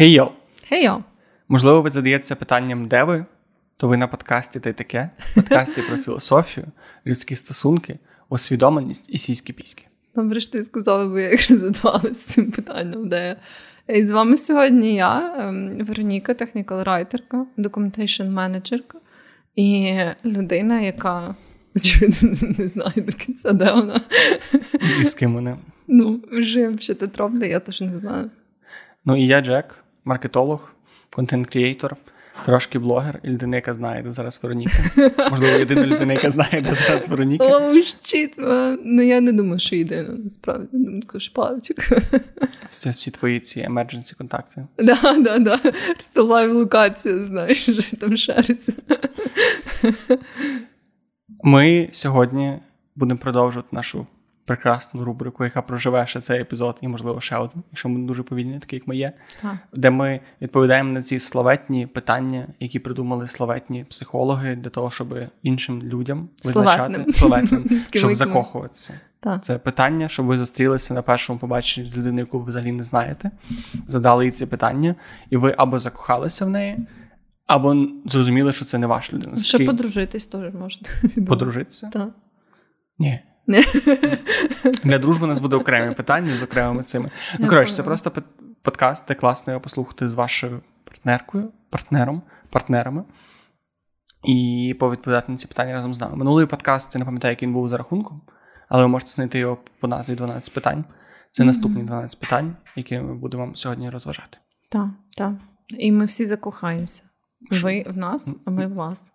Хей йо! Хей йо! Можливо, ви задаєтеся питанням, де ви? То ви на подкасті та й таке, подкасті про філософію, людські стосунки, усвідомленість і сільські піськи. Добре, що ти сказала, бо я якраз задавалася цим питанням, де я. І з вами сьогодні я, ем, Вероніка, технікал-райтерка, документейшн-менеджерка і людина, яка очевидно не знає до кінця, де вона. І з ким вони. Ну, вже взагалі роблю, я теж не знаю. Ну і я Джек, маркетолог, content creator, трошки блогер, і людина, яка знає, де зараз Вероніка. Можливо, єдина людина, яка знає, де зараз Вероніка. Oh, shit, Ну я не думаю, що єдина, насправді. Я думаю, також павчик. Всі, всі твої ці emergency контакти. Да, да, да. Просто live локація, знаєш, що там шариться. Ми сьогодні будемо продовжувати нашу прекрасну рубрику, яка проживе ще цей епізод, і, можливо, ще один, якщо ми дуже повільні, такі як ми є, так. де ми відповідаємо на ці славетні питання, які придумали славетні психологи для того, щоб іншим людям визначати славетним, щоб закохуватися. Так. Це питання, щоб ви зустрілися на першому побаченні з людиною, яку ви взагалі не знаєте, задали їй ці питання, і ви або закохалися в неї. Або зрозуміли, що це не ваша людина. Ще Скільки... подружитись теж можна. Подружитися? Так. Ні. Для дружби у нас буде окремі питання з окремими цими. Ну, коротше, це просто подкаст, де класно його послухати з вашою партнеркою, партнером, партнерами і повідповідати на ці питання разом з нами. Минулий подкаст, я не пам'ятаю, який він був за рахунком, але ви можете знайти його по назві 12 питань. Це mm-hmm. наступні 12 питань, які ми будемо вам сьогодні розважати. Так, так. І ми всі закохаємося. Ви в нас, а ми в вас.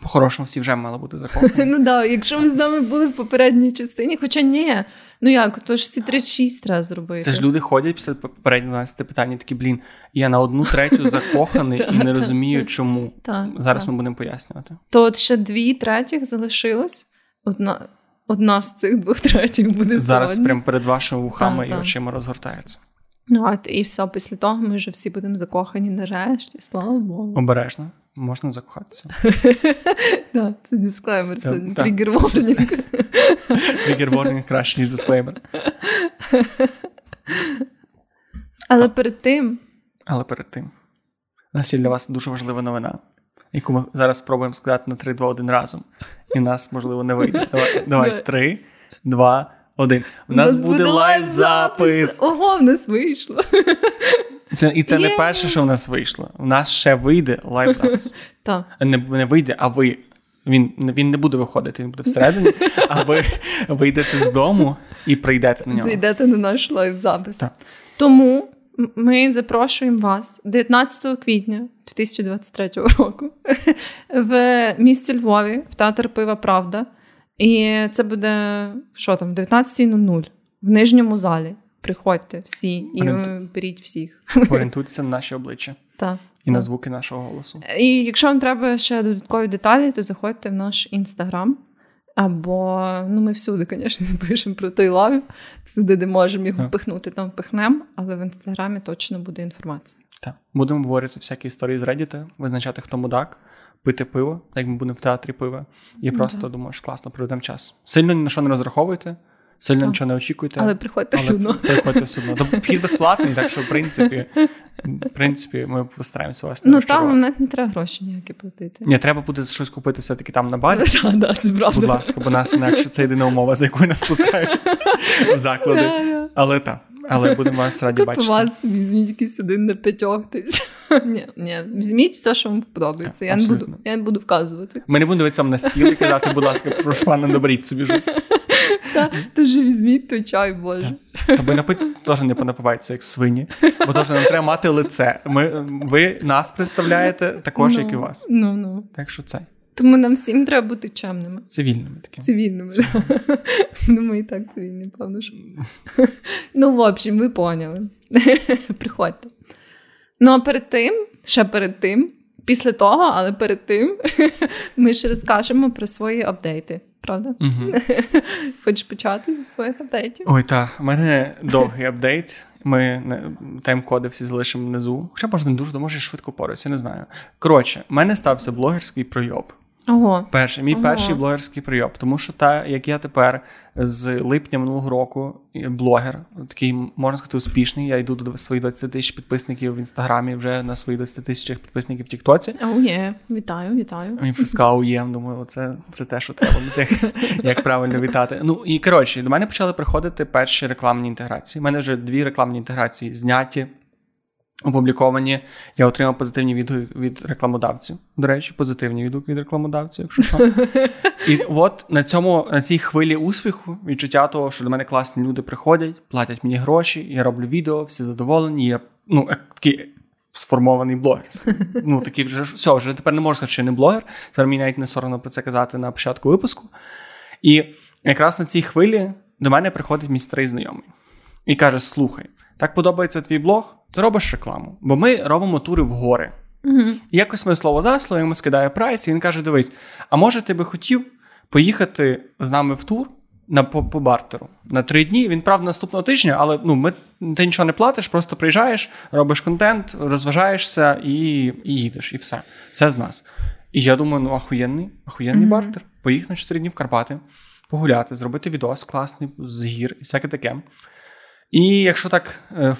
По-хорошому, всі вже мали бути закохані. Ну так, якщо ви з нами були в попередній частині, хоча ні, ну як, то ж ці 36 треба зробити. Це ж люди ходять після попереднього 12 питання, такі, блін, я на одну третю закоханий і не розумію, чому. Зараз ми будемо пояснювати. То от ще дві третіх залишилось. Одна одна з цих двох третіх буде зараз прямо перед вашими вухами і очима розгортається. Ну, от і все, після того ми вже всі будемо закохані нарешті, слава Богу. Обережно, можна закохатися. Так, це дисклеймер, це тригер-ворнінг. Тригер-ворнінг краще, ніж дисклеймер. Але перед тим. Але перед тим. У нас є для вас дуже важлива новина, яку ми зараз спробуємо сказати на 3, 2, 1 разом. І в нас, можливо, не вийде. Давай, давай 3, 2, один. У нас, нас буде лайв-запис. Ого, в нас вийшло. Це, І це yeah. не перше, що в нас вийшло. У нас ще вийде лайв-запис. Так. Не, не вийде, а ви. Він він не буде виходити, він буде всередині, а ви вийдете з дому і прийдете на нього. Зайдете на наш лайв-запис. Так. Тому ми запрошуємо вас 19 квітня 2023 року в місті Львові в театр Пива Правда. І це буде що там, 19.00 в нижньому залі. Приходьте всі і Орієнту... беріть всіх. Орієнтуйтеся на наші обличчя Так. і на звуки нашого голосу. І якщо вам треба ще додаткові деталі, то заходьте в наш інстаграм. Або ну ми всюди, звісно, пишемо про той live, всюди, де можемо його так. пихнути, там пихнемо, але в інстаграмі точно буде інформація. Так. Будемо говорити всякі історії з Reddit, визначати, хто мудак пити пиво, як ми будемо в театрі пива, і mm-hmm. просто думаю, що класно проведемо час. Сильно ні на що не розраховуйте, сильно нічого не очікуйте. Але приходьте все одно. Приходьте все одно. Вхід безплатний, так що в принципі, в принципі, ми постараємося вас Ну там навіть не треба гроші ніякі платити. Ні, треба буде щось купити все-таки там на барі. Да, да, це правда. Будь ласка, бо нас інакше це єдина умова, за якою нас пускають в заклади. Але так. Але будемо вас раді бачити. вас візьміть якийсь один на п'ятьох. Ні, ні, візьміть все, що вам подобається. Я не буду я не буду вказувати. Ми не будемо дивитися на стіл і казати, будь ласка, прошу пане, доберіть собі жить. Тож візьміть той чай, Боже. Тобі напитися теж не понапивається, як свині. Бо теж нам треба мати лице. Ми, Ви нас представляєте також, як і вас. Ну, ну. Так що це. Тому нам всім треба бути чемними. Цивільними такими. Цивільними. Ну, ми і так цивільні, певно. що. Ну, в общем, ви поняли. Приходьте. Ну, а перед тим, ще перед тим, після того, але перед тим, ми ще розкажемо про свої апдейти. Правда? Угу. Хочеш почати зі своїх апдейтів? Ой, так, у мене довгий апдейт. Ми тайм-коди всі залишимо внизу. Хоча можна дуже, може швидко пораюсь, я не знаю. Коротше, в мене стався блогерський пройоб. Ого. Перший, мій Ого. перший блогерський прийом. Тому що та, як я тепер з липня минулого року блогер, такий, можна сказати, успішний. Я йду до своїх 20 тисяч підписників в інстаграмі, вже на своїх 20 тисячах підписників в Тіктоці. О, є, вітаю, вітаю. Мені щось сказав, є, думаю, це, це те, що треба, як правильно вітати. Ну і коротше, до мене почали приходити перші рекламні інтеграції. У мене вже дві рекламні інтеграції зняті опубліковані. Я отримав позитивні відгуки від рекламодавців. До речі, позитивні відгуки від рекламодавців, якщо що. І от на цьому на цій хвилі успіху відчуття того, що до мене класні люди приходять, платять мені гроші, я роблю відео, всі задоволені. Я ну такий сформований блогер. Ну такий вже все, вже тепер не можу сказати, що я не блогер. Тепер мені навіть не соромно про це казати на початку випуску. І якраз на цій хвилі до мене приходить мій старий знайомий і каже: Слухай, так подобається твій блог ти робиш рекламу, бо ми робимо тури в гори. Mm-hmm. І якось ми слово за слово йому скидає прайс, і він каже: Дивись, а може ти би хотів поїхати з нами в тур на по, по бартеру на три дні? Він правда наступного тижня, але ну ми ти нічого не платиш, просто приїжджаєш, робиш контент, розважаєшся і і їдеш, і все. Все з нас. І я думаю, ну ахуєнний, ахуєнний mm-hmm. бартер. Поїхати на чотири дні в Карпати, погуляти, зробити відос класний з гір і всяке таке. І якщо так е,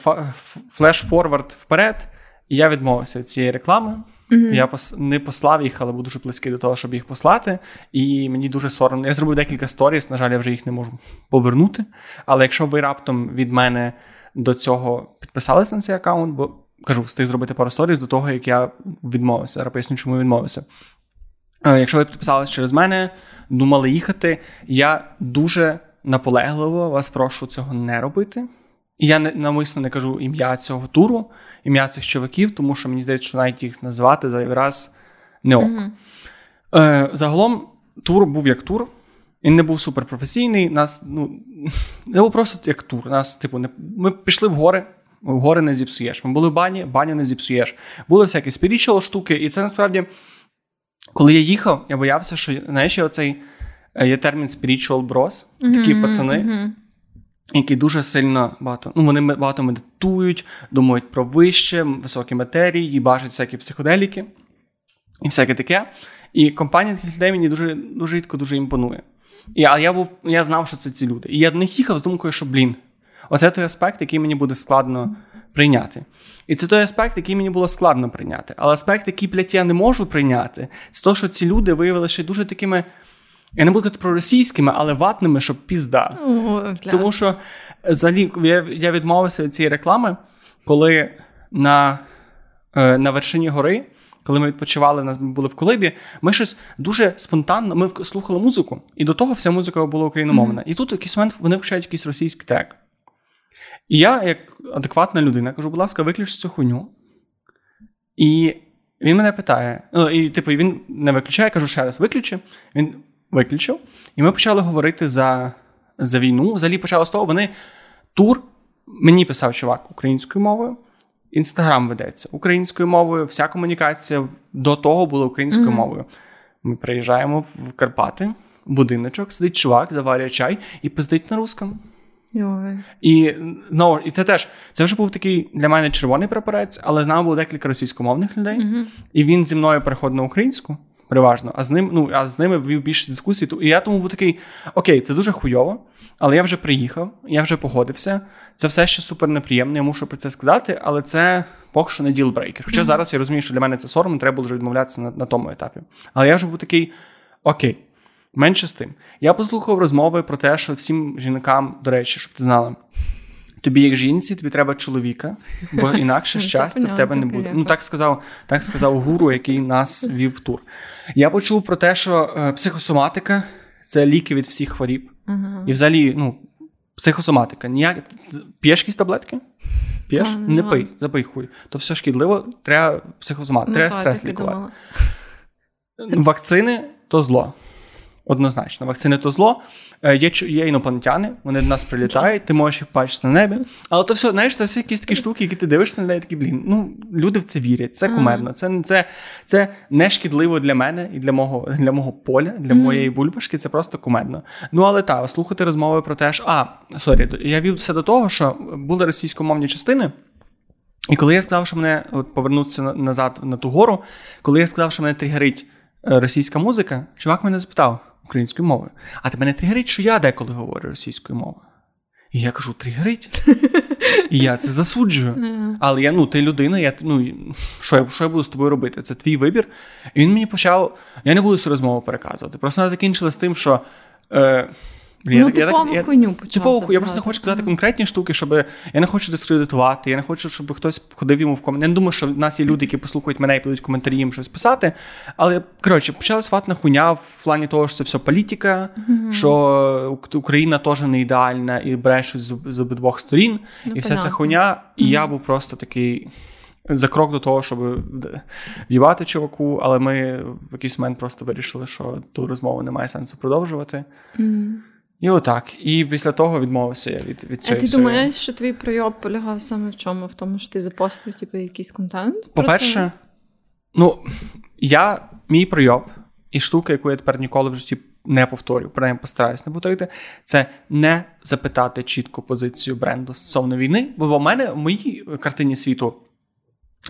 flash-forward вперед, я відмовився від цієї реклами. Mm-hmm. Я пос... не послав їх, але був дуже близький до того, щоб їх послати. І мені дуже соромно. Я зробив декілька сторіс, на жаль, я вже їх не можу повернути. Але якщо ви раптом від мене до цього підписалися на цей аккаунт, бо кажу, встиг зробити пару сторіс до того, як я відмовився. Зараз поясню, чому відмовився. Е, якщо ви підписалися через мене, думали їхати, я дуже наполегливо вас прошу цього не робити. І я навмисно не кажу ім'я цього туру, ім'я цих чуваків, тому що мені здається, що навіть їх назвати зайвий раз не ок. Mm-hmm. Е, Загалом тур був як тур. Він не був суперпрофесійний. Нас, ну, не був просто як тур. Нас, типу, не, Ми пішли в гори, в гори не зіпсуєш. Ми були в бані, баню не зіпсуєш. Були всякі спірічал штуки, і це насправді, коли я їхав, я боявся, що знаєш, оцей е, є термін spiritual bros, mm-hmm, такі пацани. Mm-hmm які дуже сильно багато. Ну, вони багато медитують, думають про вище, високі матерії, бачать всякі психоделіки і всяке таке. І компанія таких людей мені дуже дуже рідко дуже імпонує. І, Але я був, я знав, що це ці люди. І я до них їхав з думкою, що, блін, оце той аспект, який мені буде складно прийняти. І це той аспект, який мені було складно прийняти. Але аспект, який, блядь, я не можу прийняти, це те, що ці люди виявилися дуже такими. Я не буду казати про російськими, але ватними, щоб пізда. О, Тому що взагалі я, я відмовився від цієї реклами, коли на е, на вершині гори, коли ми відпочивали, ми були в колибі, ми щось дуже спонтанно ми слухали музику, і до того вся музика була україномовна. Mm-hmm. І тут в якийсь момент вони включають якийсь російський трек. І я, як адекватна людина, кажу, будь ласка, виключ цю хуйню. І він мене питає: ну, і типу, він не виключає, я кажу ще раз, виключи. Він виключив. І ми почали говорити за за війну. Взагалі почало з того, вони тур мені писав чувак українською мовою. Інстаграм ведеться українською мовою, вся комунікація до того була українською mm-hmm. мовою. Ми приїжджаємо в Карпати, будиночок, сидить чувак, заварює чай і пиздить на русскому. І ну, і це теж це вже був такий для мене червоний прапорець, але з нами було декілька російськомовних людей, mm-hmm. і він зі мною переходив на українську переважно, а з ним, ну, а з ними ввів більше дискусій. І я тому був такий: окей, це дуже хуйово, але я вже приїхав, я вже погодився. Це все ще супер неприємно, я мушу про це сказати, але це поки що не ділбрейкер. Хоча mm-hmm. зараз я розумію, що для мене це соромно, треба було вже відмовлятися на, на тому етапі. Але я вже був такий: окей. Менше з тим. Я послухав розмови про те, що всім жінкам, до речі, щоб ти знала, Тобі, як жінці, тобі треба чоловіка, бо інакше щастя в тебе не буде. Ну так сказав так сказав гуру, який нас вів в тур. Я почув про те, що е, психосоматика це ліки від всіх хворіб. І взагалі, ну, психосоматика. Ніяк... П'єш якісь таблетки? П'єш? Не пий, запий хуй. То все шкідливо, треба психосоматика, треба стрес лікувати. Вакцини то зло. Однозначно, вакцини то зло. Е, є є інопланетяни, вони до нас прилітають, ти можеш їх бачити на небі. Але то все, знаєш, це все якісь такі штуки, які ти дивишся на неї, такі, блін, ну люди в це вірять, це кумедно, це це, це не шкідливо для мене і для мого для мого поля, для моєї бульбашки, це просто кумедно. Ну, але так, слухати розмови про те, що а, sorry, я вів все до того, що були російськомовні частини. І коли я сказав, що мене от, повернутися назад на ту гору, коли я сказав, що мене тригерить російська музика, чувак мене запитав українською мовою. А тебе не тригерить, що я деколи говорю російською мовою. І я кажу, тригерить. І я це засуджую. Але я, ну, ти людина, я ну, що я що я буду з тобою робити? Це твій вибір. І він мені почав. Я не буду цю розмову переказувати. Просто вона закінчила з тим, що. Е, Блін, ну, я, типову я, хуйню Типову, я просто не хочу сказати конкретні штуки, щоб я не хочу дискредитувати, я не хочу, щоб хтось ходив йому в коментарі. Я не думаю, що в нас є люди, які послухають мене і підуть в коментарі їм щось писати. Але коротше, почалась ватна хуйня в плані того, що це все політика, mm-hmm. що Україна теж не ідеальна і брешуть з, з обидвох сторін, ну, і вся ця хуйня. І mm-hmm. я був просто такий. За крок до того, щоб в'їбати чуваку, але ми в якийсь момент просто вирішили, що ту розмову немає сенсу продовжувати. Mm. І отак. І після того відмовився я від від цієї А ти всього. думаєш, що твій пройоб полягав саме в чому? В тому, що ти запостив типу, якийсь контент? По-перше, ну, я мій пройоб і штука, яку я тепер ніколи в житті не повторю, принаймні постараюсь не повторити, це не запитати чітко позицію бренду стосовно війни. Бо в мене в моїй картині світу,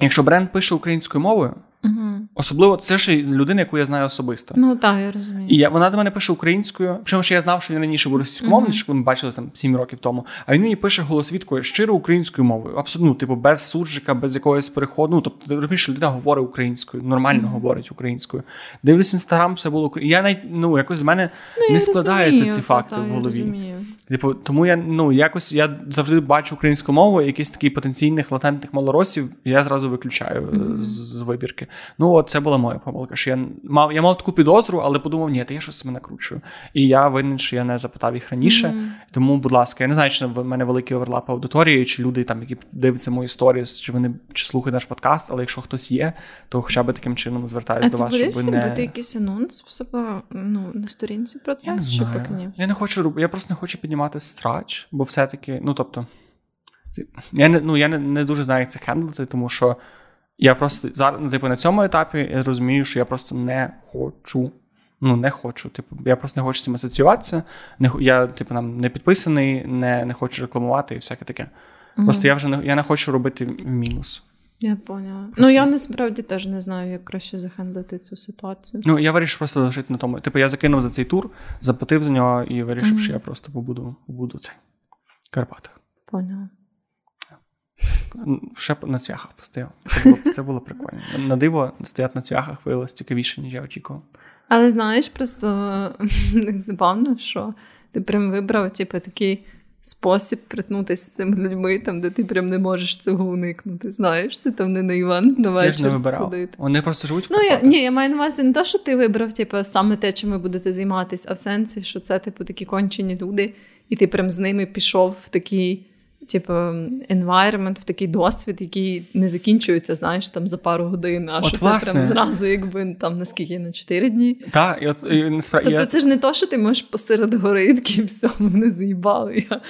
якщо бренд пише українською мовою. Угу. Особливо це ж людина, яку я знаю особисто. Ну так, я розумію. І я, вона до мене пише українською. Причому що я знав, що він раніше був російськомовний, mm-hmm. коли ми бачилися там 7 років тому. А він мені пише голосвідкою щиро українською мовою. Абсолютно, ну, типу, без суржика, без якогось переходу. Ну, тобто, ти розумієш, людина говорить українською, нормально mm-hmm. говорить українською. Дивлюсь інстаграм, все було. Я навіть ну якось з мене ну, не складаються розумію, ці факти та, в голові. Типу, тому я ну якось я завжди бачу українську мову, якийсь такий потенційних латентних малоросів, я зразу виключаю mm-hmm. з, з вибірки. Ну, от це була моя помилка. що Я мав я мав таку підозру, але подумав, ні, то я щось мене кручу. І я винен, що я не запитав їх раніше. Mm-hmm. Тому, будь ласка, я не знаю, чи в мене великий оверлап аудиторії, чи люди, там, які дивляться мої сторіс, чи вони чи слухають наш подкаст, але якщо хтось є, то хоча б таким чином звертаюся до вас, щоб ви не... робити якийсь анонс в себе ну, на сторінці про це? Я не знаю. Поки ні? Я не хочу я просто не хочу піднімати страч, бо все-таки, ну тобто, я не ну, я не, не дуже знаю, як це хендлити, тому що. Я просто зараз, ну, типу, на цьому етапі я розумію, що я просто не хочу. Ну, не хочу. Типу, я просто не хочу з цим асоціюватися. Не, Я, типу, нам не підписаний, не не хочу рекламувати і всяке таке. Угу. Просто я вже не я не хочу робити в мінус. Я поняла. Просто... Ну, я насправді теж не знаю, як краще захендлити цю ситуацію. Ну, я вирішив просто залишити на тому. Типу, я закинув за цей тур, заплатив за нього і вирішив, угу. що я просто побуду побуду цей в Карпатах. Поняла. Ще на цвяхах постояв. Це було це було прикольно. На диво стояти на цвяхах виявилось цікавіше, ніж я очікував. Але знаєш, просто забавно, що ти прям вибрав типу, такий спосіб притнутися з цими людьми, там, де ти прям не можеш цього уникнути. Знаєш, це там не на Іван на вечір сходити. Вони просто живуть в Ну, я, Ні, я маю на увазі не те, що ти вибрав типу, саме те, чим ви будете займатися, а в сенсі, що це типу такі кончені люди, і ти прям з ними пішов в такий типу, environment, в такий досвід, який не закінчується, знаєш, там за пару годин, а от, що власне. це прям зразу, якби там наскільки на 4 дні. Так, і от, і, насправді, Тобто, я... це ж не то, що ти можеш посеред гори такі все, мене заїбали. Я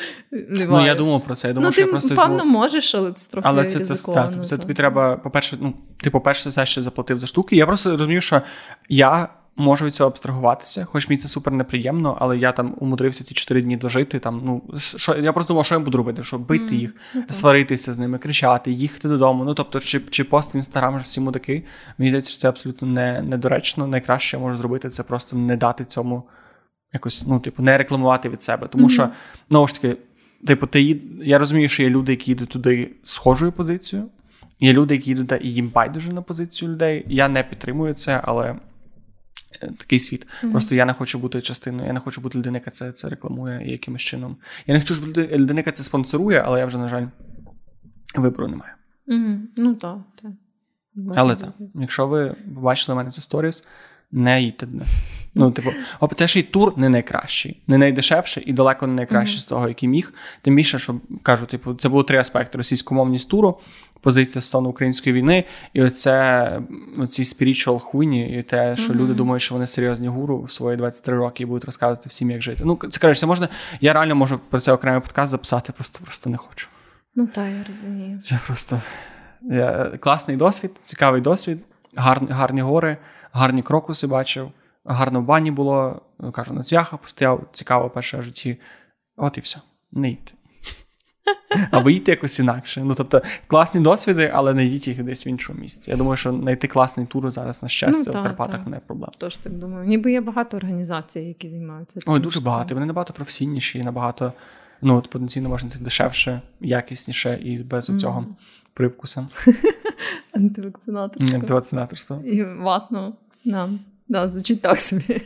Ну, я думав про це. Я думав, ну, що ти, я просто певно, можеш, але це трохи. Але це, це, це, це тобі треба, по-перше, ну, ти, по-перше, все ще заплатив за штуки. Я просто розумію, що я можу від цього абстрагуватися, хоч мені це супер неприємно, але я там умудрився ті чотири дні дожити. Там, ну, що, Я просто думав, що я буду робити, що бити їх, okay. сваритися з ними, кричати, їхати додому. Ну, тобто, чи чи пост в інстаграм всі мудаки. Мені здається, що це абсолютно не, недоречно. Найкраще що я можу зробити, це просто не дати цьому якось, ну, типу, не рекламувати від себе. Тому mm-hmm. що, знову ж таки, типу, ти я розумію, що є люди, які йдуть туди схожою позицією. Є люди, які йдуть і їм байдуже на позицію людей. Я не підтримую це, але такий світ. Mm-hmm. Просто я не хочу бути частиною, я не хочу бути людиною, яка це це рекламує якимось чином. Я не хочу бути людиною, яка це спонсорує, але я вже, на жаль, вибору не маю. Mm-hmm. Ну так, так. Але так, якщо ви побачили мене це сторіс, не їдьте. Ну, типу, це ще й тур не найкращий, не найдешевший і далеко не найкращий mm-hmm. з того, який міг. Тим більше, що кажу, типу, це було три аспекти: російськомовність туру, позиція стосовно української війни, і оце ці spiritual хуйні, і те, що mm-hmm. люди думають, що вони серйозні гуру в свої 23 роки і будуть розказувати всім, як жити. Ну, це це можна. Я реально можу про це окремий подкаст записати, просто просто не хочу. Ну так, я розумію. Це просто я, класний досвід, цікавий досвід, гарні, гарні гори, гарні крокуси бачив, гарно в бані було. Кажу, на цвяхах постояв, цікаво перше в житті. От і все. Не йти. Або їдьте якось інакше. Ну, тобто, класні досвіди, але не йдіть їх десь в іншому місці. Я думаю, що знайти класний тур зараз на щастя ну, та, в Карпатах та. не проблема. Тож так думаю. Ніби є багато організацій, які займаються. Ой, дуже багато. Вони набагато професійніші набагато ну, от, потенційно можна дешевше, якісніше і без mm. цього привкуса. Антивакцинаторство. Антивакцинаторство. І ватно. Да. Да, звучить так собі.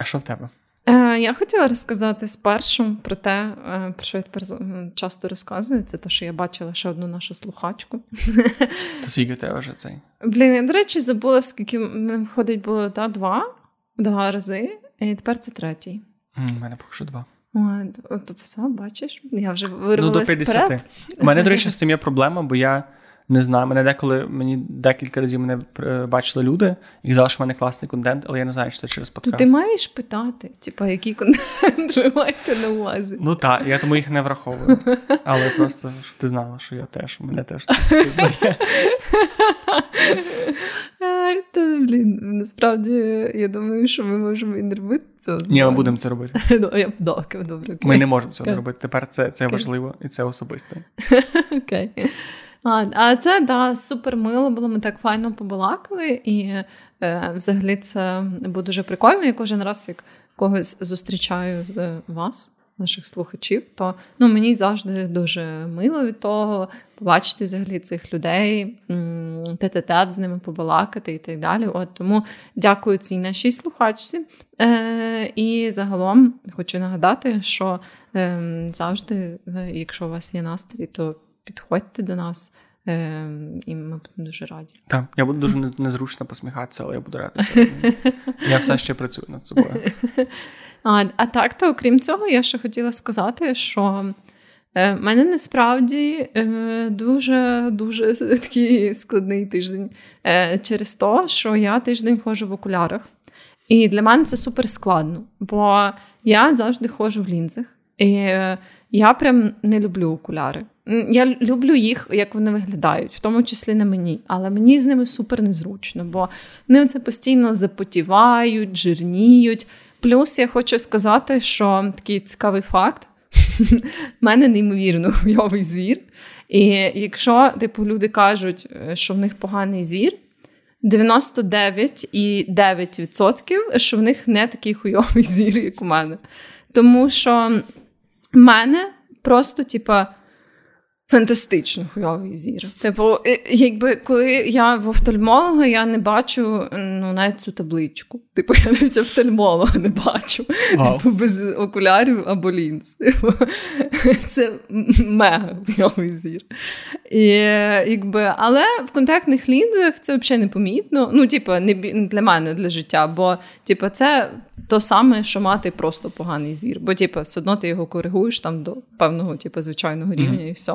А що в тебе? Е, Я хотіла розказати спершу про те, е, про що я тепер часто розказую. Це те, що я бачила ще одну нашу слухачку. То скільки тебе вже цей? Блін, я, до речі, забула, скільки виходить було та, два два рази, і тепер це третій. У мене поки що два. О, то все, бачиш? Я вже вирвалась Ну, до 50. У мене, до речі, з цим є проблема, бо я не знаю. Мене деколи мені декілька разів мене е, бачили люди і казали, що в мене класний контент, але я не знаю, чи це через подкаст. То ти маєш питати, типа, який контент ви маєте на увазі? Ну так, я тому їх не враховую. Але просто щоб ти знала, що я теж мене теж пізнає. Та, блін, насправді я думаю, що ми можемо і не робити цього. Ні, ми будемо це робити. Добре, добре. Ми не можемо цього робити. Тепер це це важливо і це особисте. Окей. А а це да, супер мило було. Ми так файно побалакали, і е, взагалі це було дуже прикольно. І кожен раз, як когось зустрічаю з вас, наших слухачів, то ну, мені завжди дуже мило від того побачити взагалі цих людей, тет-тет з ними побалакати і так далі. От Тому дякую цій нашій слухачці. Е, І загалом хочу нагадати, що е, завжди, якщо у вас є настрій, то підходьте до нас. Е, і ми будемо дуже раді. Так, я буду дуже незручно посміхатися, але я буду радий. Я все ще працюю над собою. А а так, то окрім цього, я ще хотіла сказати, що е, мене насправді е, дуже дуже такий складний тиждень е, через те, що я тиждень ходжу в окулярах. І для мене це супер складно, бо я завжди ходжу в лінзах. І я прям не люблю окуляри. Я люблю їх, як вони виглядають, в тому числі на мені, але мені з ними супер незручно, бо вони оце постійно запотівають, жирніють. Плюс я хочу сказати, що такий цікавий факт: в мене неймовірно хуйовий зір. І якщо типу, люди кажуть, е, що в них поганий зір, 99,9%, що в них не такий хуйовий зір, як у мене. Тому що в мене просто, типа, фантастично хуйовий зір. Типу, якби коли я в офтальмолога, я не бачу ну, навіть цю табличку. Типу, я навіть офтальмолога не бачу. Wow. Типу, без окулярів або лінз. Типу, Це мега хуйовий зір. І, якби, Але в контактних лінзах це взагалі непомітно. Ну, типу, не для мене, для життя, бо типу, це то саме, що мати просто поганий зір. Бо, типу, все одно ти його коригуєш там до певного, типу, звичайного рівня mm-hmm. і все.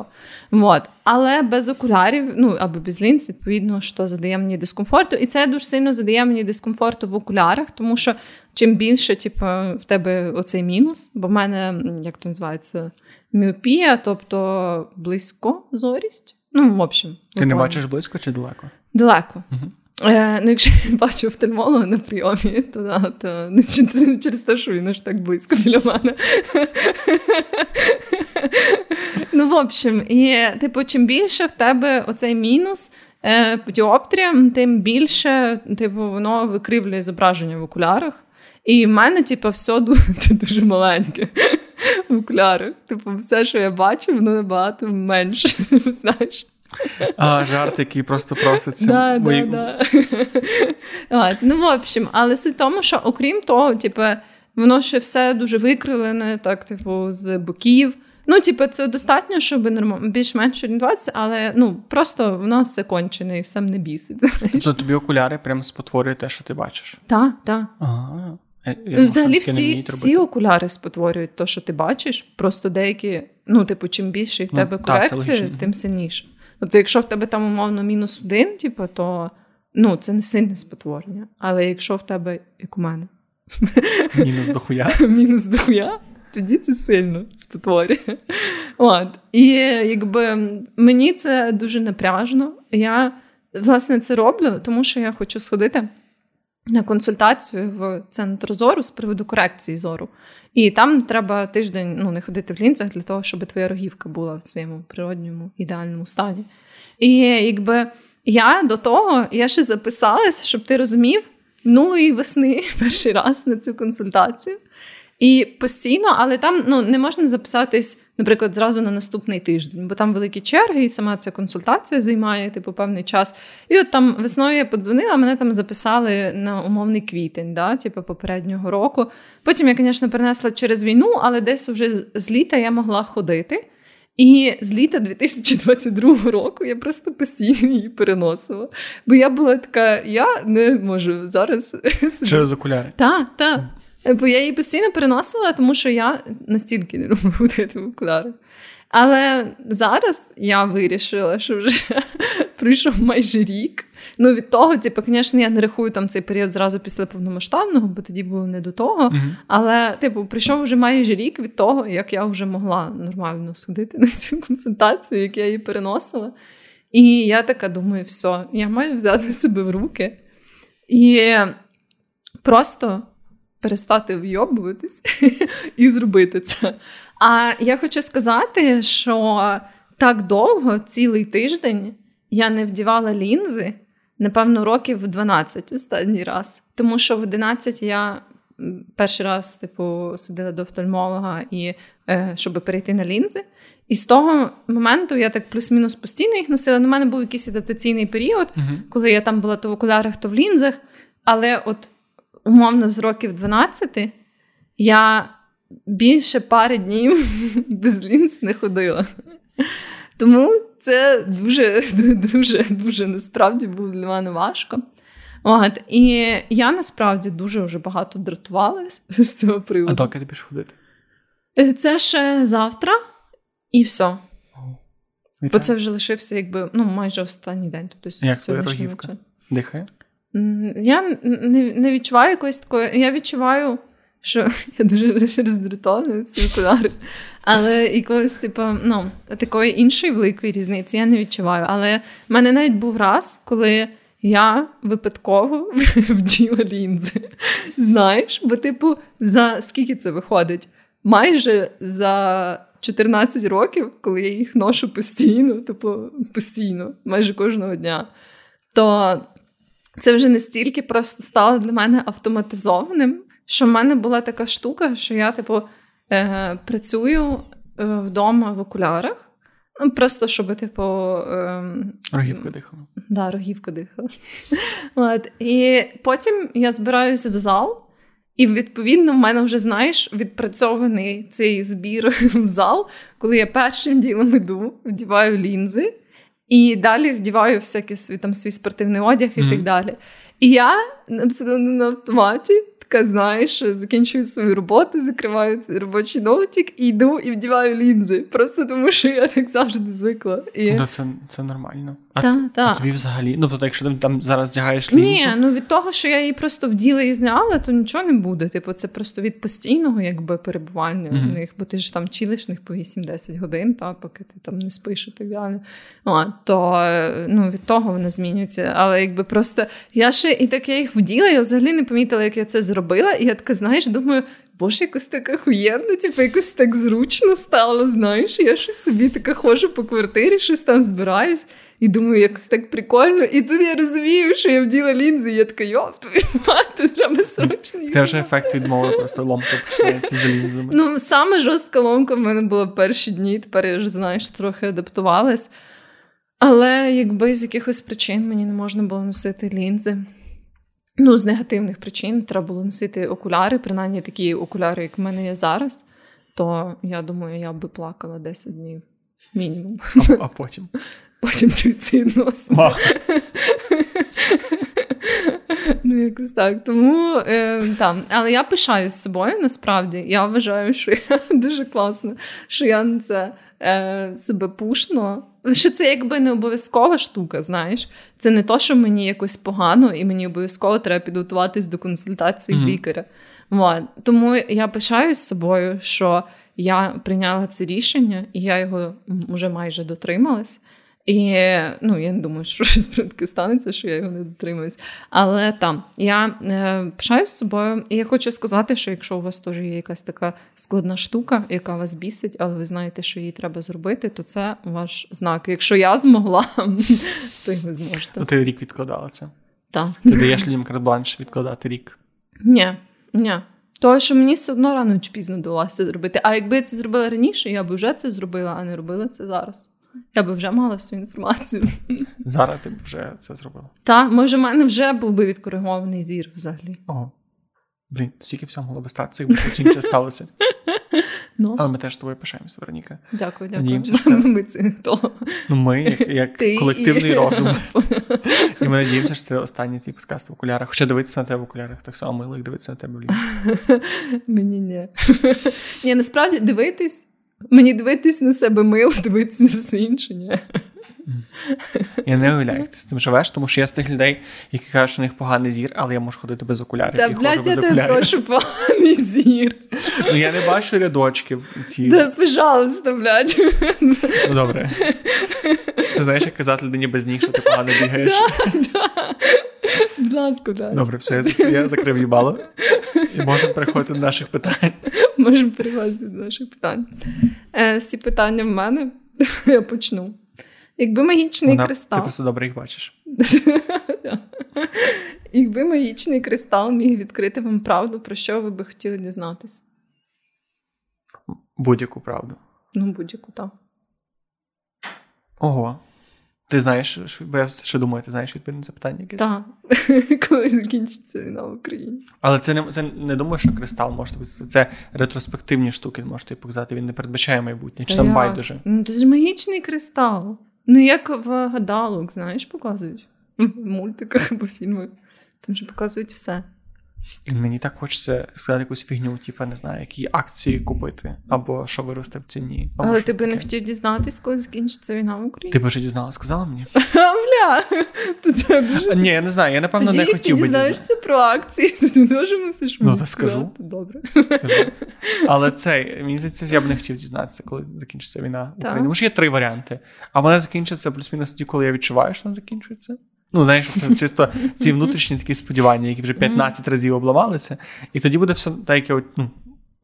Вот. Але без окулярів, ну або без лінз, відповідно, що задає мені дискомфорту. І це дуже сильно задає мені дискомфорту в окулярах, тому що чим більше, типу, в тебе оцей мінус, бо в мене, як то називається, міопія, тобто близько зорість. Ну, в общем. Ти не бачиш близько чи далеко? Далеко. Угу. Е, Ну, якщо я бачу офтальмолога на прийомі, то да, то не через те, що він аж так близько біля мене. Ну, в общем, і типу, чим більше в тебе оцей мінус е, діоптрія, тим більше типу, воно викривлює зображення в окулярах. І в мене, типу, все дуже маленьке в окулярах. Типу, все, що я бачу, воно набагато менше. знаєш. А, Жарт, який просто проситься. Да, Мої... да, да. Ну, в общем, але суть в тому, що окрім того, типу, воно ще все дуже викривлене, так, типу, з боків. Ну, типу, це достатньо, щоб норм... більш-менш орієнтуватися, але ну, просто воно все кончене і все не бісить. Тобто тобі окуляри прям спотворює те, що ти бачиш? Так, так. Ага. Я Взагалі, всі всі окуляри спотворюють те, що ти бачиш. Просто деякі, ну, типу, чим більше в ну, тебе ну, корекції, тим сильніше. Тобто, якщо в тебе там умовно мінус один, типу, то ну, це не сильне спотворення. Але якщо в тебе, як у мене, мінус дохуя, мінус дохуя, тоді це сильно спотворює. От. І якби мені це дуже напряжно. Я власне це роблю, тому що я хочу сходити на консультацію в центр зору з приводу корекції зору. І там треба тиждень ну, не ходити в лінцях для того, щоб твоя рогівка була в своєму природньому ідеальному стані. І якби я до того я ще записалась, щоб ти розумів, минулої весни перший раз на цю консультацію. І постійно, але там ну, не можна записатись, наприклад, зразу на наступний тиждень, бо там великі черги, і сама ця консультація займає типу певний час. І от там весною я подзвонила, мене там записали на умовний квітень, да, типу попереднього року. Потім я, звісно, перенесла через війну, але десь вже з літа я могла ходити. І з літа 2022 року я просто постійно її переносила. Бо я була така, я не можу зараз. Через окуляри. Так, так. Бо я її постійно переносила, тому що я настільки не люблю ходити в окуляри. Але зараз я вирішила, що вже прийшов майже рік. Ну, від того, типу, звісно, я не рахую там цей період зразу після повномасштабного, бо тоді було не до того. Uh-huh. Але, типу, прийшов вже майже рік від того, як я вже могла нормально сходити на цю консультацію, як я її переносила. І я така думаю, все, я маю взяти себе в руки і просто перестати вйобуватись і зробити це. А я хочу сказати, що так довго, цілий тиждень, я не вдівала лінзи, напевно, років 12 останній раз. Тому що в 11 я перший раз, типу, сидила до офтальмолога, і, е, щоб перейти на лінзи. І з того моменту я так плюс-мінус постійно їх носила. На мене був якийсь адаптаційний період, uh-huh. коли я там була то в окулярах, то в лінзах. Але от умовно з років 12 я більше пари днів без лінз не ходила. Тому це дуже, дуже, дуже насправді було для мене важко. От, І я насправді дуже вже багато дратувалася з цього приводу. А доки ти пішов ходити? Е, це ще завтра і все. Бо це вже лишився якби ну, майже останній день. Тобто, Як твоя рогівка? Дихає? Я не відчуваю якоїсь такої. Я відчуваю, що я дуже роздратована ці окуляри. Але якоїсь, типу, ну, такої іншої великої різниці я не відчуваю. Але в мене навіть був раз, коли я випадково вділа лінзи. Знаєш, бо, типу, за скільки це виходить? Майже за 14 років, коли я їх ношу постійно, типу, постійно, майже кожного дня. То це вже настільки просто стало для мене автоматизованим, що в мене була така штука, що я, типу, е, працюю е, вдома в окулярах. Ну, Просто щоб, типу. Е, рогівка дихала. Да, рогівка дихала. От. І потім я збираюся в зал, і, відповідно, в мене вже, знаєш, відпрацьований цей збір в зал, коли я першим ділом іду, вдіваю лінзи. І далі вдіваю всякий свій там свій спортивний одяг і mm-hmm. так далі. І я абсолютно на автоматі така, знаєш, закінчую свою роботу, закриваю цей робочий ноутик і йду і вдіваю лінзи. Просто тому що я так завжди звикла. І... Да, це це нормально. А, та, та. а тобі взагалі, ну тобто, якщо ти там зараз вдягаєш лінзу? Ні, ну від того, що я її просто вділа і зняла, то нічого не буде. Типу, це просто від постійного якби перебування mm-hmm. в них, бо ти ж там чилиш них по 8-10 годин, та, поки ти там не спиш і так далі. О, то ну, від того вона змінюється. Але якби просто я ще і так я їх вділа, я взагалі не помітила, як я це зробила. І я така, знаєш, думаю. Боже, якось так охуєнно, типу, якось так зручно стало, знаєш, я щось собі така ходжу по квартирі, щось там збираюсь. І думаю, як так прикольно. І тут я розумію, що я вділа лінзи, і я така, йоп, твою мати, треба срочно. Це вже ефект відмови, просто ломка починається з лінзами. Ну, саме жорстка ломка в мене була перші дні, тепер я вже знаєш, трохи адаптувалась. Але якби з якихось причин мені не можна було носити лінзи. Ну, з негативних причин треба було носити окуляри, принаймні такі окуляри, як в мене є зараз, то я думаю, я би плакала 10 днів мінімум. А, а потім потім суїцидного смерть. Ну, якось так. Тому е, там. Але я пишаюсь собою насправді. Я вважаю, що я дуже класно, що я на це е, себе пушно. Що це якби не обов'язкова штука, знаєш. Це не то, що мені якось погано, і мені обов'язково треба підготуватись до консультації mm-hmm. лікаря. Вот. Тому я пишаюсь собою, що я прийняла це рішення, і я його вже майже дотрималась. І ну, я не думаю, що щось таке станеться, що я його не дотримуюсь. Але там я е, пишаюсь з собою, і я хочу сказати, що якщо у вас теж є якась така складна штука, яка вас бісить, але ви знаєте, що її треба зробити, то це ваш знак. Якщо я змогла, то й ви зможете. Ну, ти рік відкладала це. Так. Ти даєш людям карт-бланш відкладати рік. Ні, ні. Тому що мені все одно рано чи пізно довелося зробити. А якби я це зробила раніше, я б вже це зробила, а не робила це зараз. Я би вже мала всю інформацію. Зараз ти б вже це зробила. Так, може, в мене вже був би відкоригований зір взагалі. О, блін, стільки всього могло би статися, якби щось інше сталося. Ну. Але ми теж з тобою пишаємося, Вероніка. Дякую, дякую. Надіємося, що це... Ми це хто? Ну, ми, як, як колективний і- розум. І ми надіємося, що це останній твій подкаст в окулярах. Хоча дивитися на тебе в окулярах так само мило, як дивитися на тебе в лінії. Мені ні. Ні, насправді дивитись. Мені дивитись на себе мило, дивитись на все інше. Ні. Я не уявляю, як ти з тим живеш, тому що я з тих людей, які кажуть, що у них поганий зір, але я можу ходити без окулярів. Та і блядь, я тебе прошу поганий зір. Ну я не бачу рядочків. Ці... Та, пожалуйста, блядь. Ну добре. Це знаєш, як казати людині без ніг, що ти погано бігаєш. Будь ласка, блядь. Добре, все, я закрив їбало. І можемо переходити до наших питань. Можемо переходити до наших питань. Е, всі питання в мене. Я почну. Якби магічний Вона, ти просто добре їх бачиш. Якби магічний кристал міг відкрити вам правду, про що ви би хотіли дізнатися? Будь-яку правду. Ну, будь-яку там. Ого. Ти знаєш, бо я ще думаю, ти знаєш відповідь на це питання якесь? Так. Коли закінчиться війна в Україні. Але це не це не думаю, що кристал може бути. Це ретроспективні штуки, можете показати. Він не передбачає майбутнє. Чи Та там як? байдуже. Ну, це ж магічний кристал. Ну, як в гадалок, знаєш, показують. В мультиках або фільмах. Там же показують все. Блін, Мені так хочеться сказати якусь фігню, типу, не знаю, які акції купити, або що виросте в ціні. Або Але ти би не хотів дізнатись, коли закінчиться війна в Україні. Ти би вже дізнала, сказала мені? Бля, то це дуже. Ні, я не знаю, я напевно Тоді, не хотів ти би дізнатися. дізнаєшся про акції, то ти теж мусиш Ну, то скажу. Добре. Скажу. Але це, мені здається, я б не хотів дізнатися, коли закінчиться війна в Україні. Тому що є три варіанти. А вона закінчиться плюс-мінус тоді, коли я відчуваю, що вона закінчується. Ну, знаєш, це чисто ці внутрішні такі сподівання, які вже 15 разів обламалися, і тоді буде все так, як я ну,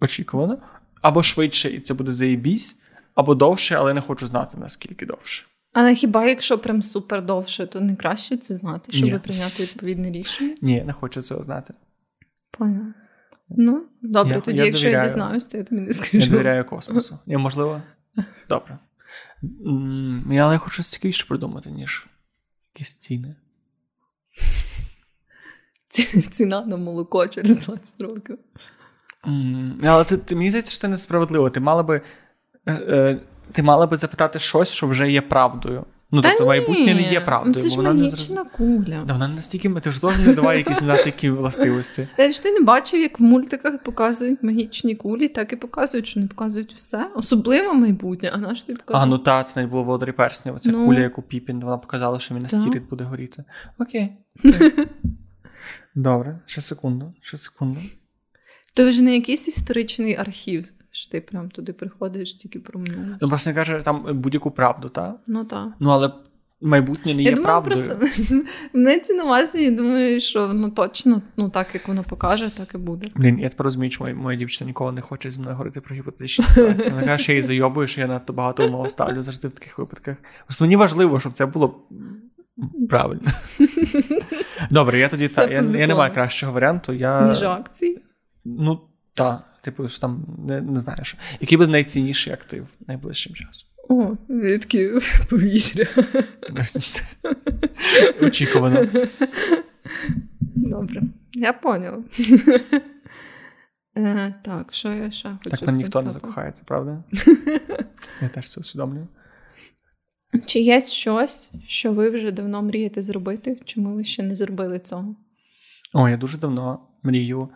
очікувано. Або швидше, і це буде заєбісь, або довше, але не хочу знати, наскільки довше. Але хіба якщо прям супер довше, то не краще це знати, щоб Ні. прийняти відповідне рішення? Ні, не хочу цього знати. Поняла. Ну, добре, Я- тоді, я якщо я довіряю. дізнаюсь, то я тобі не скажу. Я довіряю космосу. Ні, можливо. Добре. Я, але я хочу щось цікавіше придумати, ніж якісь ціни. Ціна на молоко через 20 років. Mm, Але це мені здається, що це несправедливо. Ти мала би, е, е, ти мала би запитати щось, що вже є правдою. Ну, тобто, майбутнє не є правдою. Це бо ж вона не магічна куля. Да, вона не настільки ти ж теж не давай якісь не знати, які властивості. Е, ж ти не бачив, як в мультиках показують магічні кулі, так і показують, що не показують все. Особливо майбутнє, а на що ти показують? А, ну та, це навіть було Володарі перснів. Це Ну. куля, яку Піпін, вона показала, що Мінас Тіріт буде горіти. Okay. Добре, ще секунду, ще секунду. То вже не якийсь історичний архів, що ти прям туди приходиш тільки про минуле. Ну, власне каже, там будь-яку правду, так? Ну так. Ну, але майбутнє не є думаю, правдою. просто мається на увазі, я думаю, що воно точно, ну так як воно покаже, так і буде. Блін, я тепер розумію, чому моя, моя дівчина ніколи не хоче зі мною говорити про гіпотетичні ситуації. Вона каже, що я її зайобую, що я надто багато умов ставлю завжди в таких випадках. Просто мені важливо, щоб це було правильно. Добре, я тоді так. Я, я не маю кращого варіанту. Я, Ніж акції. Ну, так. Типу, що там не, не знаю, що. Який буде найцінніший актив найближчим часом? О, звідки повітря. Очікувано. Добре, я поняла. Е, так, що я ще хочу Так там ніхто не закохається, правда? Я теж це усвідомлюю. Чи є щось, що ви вже давно мрієте зробити? Чому ви ще не зробили цього? О, я дуже давно мрію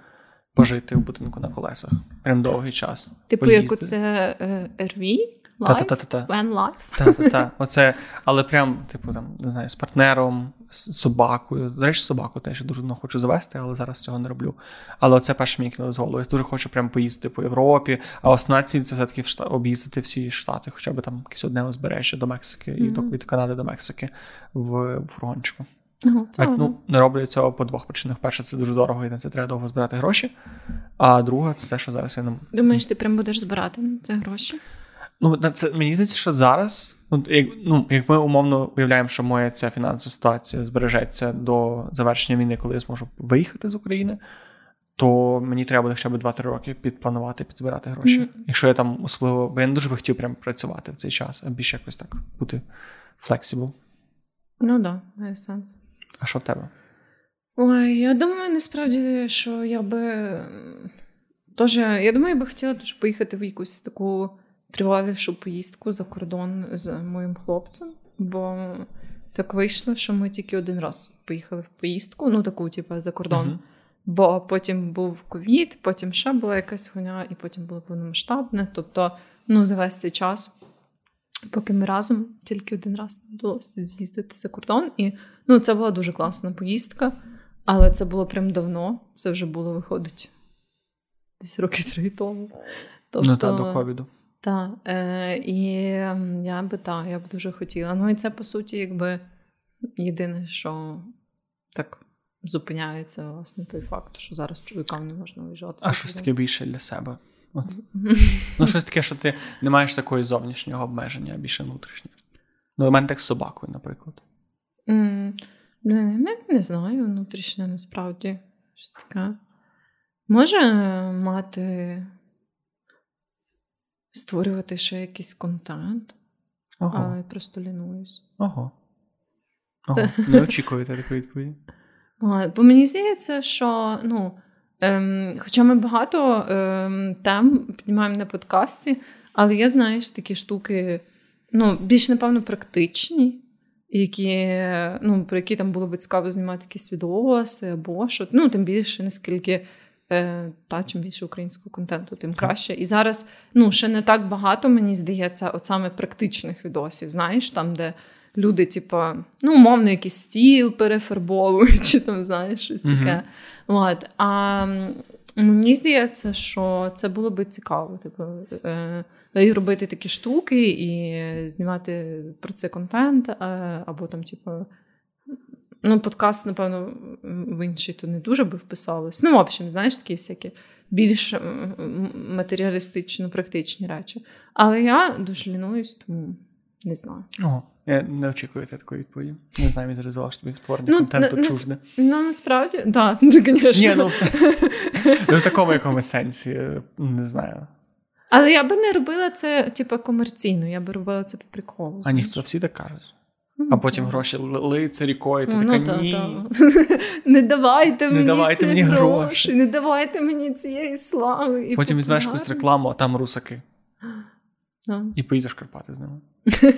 пожити в будинку на колесах. Прям довгий час. Типу, як оце е, РВ? Та-та-та-та. When life. Та-та-та. Оце, але прям, типу, там, не знаю, з партнером, з собакою. До речі, собаку теж дуже давно хочу завести, але зараз цього не роблю. Але це перше мені кинули з. Я дуже хочу прям поїздити по Європі, а основна ціль це все-таки в штат, об'їздити всі штати, хоча б там якесь одне узбережжя до Мексики, mm-hmm. і від Канади до Мексики в фургончику. Ага, а, ну, Не роблю цього по двох причинах. Перше, це дуже дорого, і на це треба довго збирати гроші. А друга, це те, що зараз я не Думаєш, ти прям будеш збирати на це гроші? Ну, це мені здається, що зараз, ну, як ну, як ми умовно уявляємо, що моя ця фінансова ситуація збережеться до завершення війни, коли я зможу виїхати з України, то мені треба буде хоча б 2-3 роки підпланувати, підзбирати гроші. Mm-hmm. Якщо я там особливо, бо я не дуже би хотів прям працювати в цей час, а більше якось так бути flexible. Ну так, да, має сенс. А що в тебе? Ой, я думаю, насправді, що я би. Тож, я думаю, я би хотіла дуже поїхати в якусь таку тривалішу поїздку за кордон з моїм хлопцем, бо так вийшло, що ми тільки один раз поїхали в поїздку, ну таку, типу, за кордон. Uh-huh. Бо потім був ковід, потім ще була якась хуйня, і потім було повномасштабне. Тобто, ну, за весь цей час, поки ми разом тільки один раз вдалося з'їздити за кордон. І ну, це була дуже класна поїздка, але це було прям давно. Це вже було виходить десь роки три тому. Тобто, ну, та, до ковіду. Так, е, і я би так, я б дуже хотіла. Ну і це по суті, якби єдине, що так зупиняється власне той факт, що зараз чоловікам не можна виїжджати. А щось таке більше для себе. От. Ну, щось таке, що ти не маєш такої зовнішнього обмеження, а більше внутрішнє. Ну, у мене так з собакою, наприклад. Mm, не, не, не знаю, внутрішнє насправді. Щось таке. Може мати створювати ще якийсь контент, ага. а я просто лінуюсь. Ага. Ага. Не очікуєте такої відповіді? Бо мені здається, що ну, ем, хоча ми багато ем, тем піднімаємо на подкасті, але я знаєш такі штуки, ну, більш, напевно, практичні, які, ну, про які там було б цікаво знімати якісь відоси або що. Ну, тим більше, наскільки Е, та чим більше українського контенту, тим краще. І зараз ну, ще не так багато, мені здається, от саме практичних відосів, знаєш, там, де люди, типу, ну, умовно, якийсь стіл перефарбовують, чи там, знаєш, щось таке. Mm-hmm. От. А мені здається, що це було би цікаво. Типу, е, і робити такі штуки, і знімати про це контент, е, або там, типу. Ну, подкаст, напевно, в інший то не дуже би вписалось. Ну, в общем, знаєш, такі всякі більш матеріалістично практичні речі. Але я дуже лінуюсь, тому не знаю. Ого, я не очікуєте такої відповіді. Не знаю, візуалізував, що тобі створення ну, контенту на, чужде. Ну, насправді, так, да, звісно. Ні, ну все. Ну, в такому якомусь сенсі, не знаю. Але я би не робила це, типу, комерційно, я би робила це по приколу. А ніхто всі так кажуть. А потім гроші литься рікою, ти ну, така та, ні. Та. Не давайте мені не давайте ці мені гроші, гроші, не давайте мені цієї слави. І Потім візьмеш якусь рекламу, а там русаки. А. І поїдеш Карпати з ними.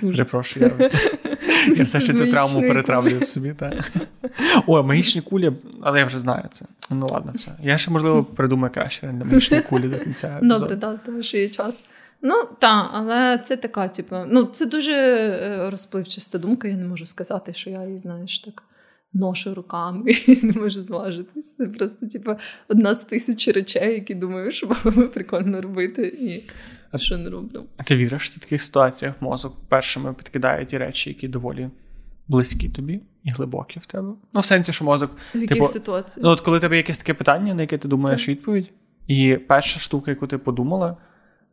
Перепрошую, я все, я все ще цю травму перетравлюю в собі. Так. О, магічні кулі, але я вже знаю це. Ну ладно, все. Я ще, можливо, придумаю краще для магічні кулі до кінця. Добре, так, тому що є час. Ну так, але це така, типу, ну це дуже е, розпливчаста думка. Я не можу сказати, що я її, знаєш, так ношу руками і не можу зважитися. Це просто, типу, одна з тисяч речей, які думаю, що було би прикольно робити, і а що не роблю. А ти віриш, що в таких ситуаціях мозок першими підкидає ті речі, які доволі близькі тобі і глибокі в тебе? Ну, в сенсі, що мозок. В яких типу, ситуаціях? Ну, от коли тебе якесь таке питання, на яке ти думаєш так. відповідь, і перша штука, яку ти подумала.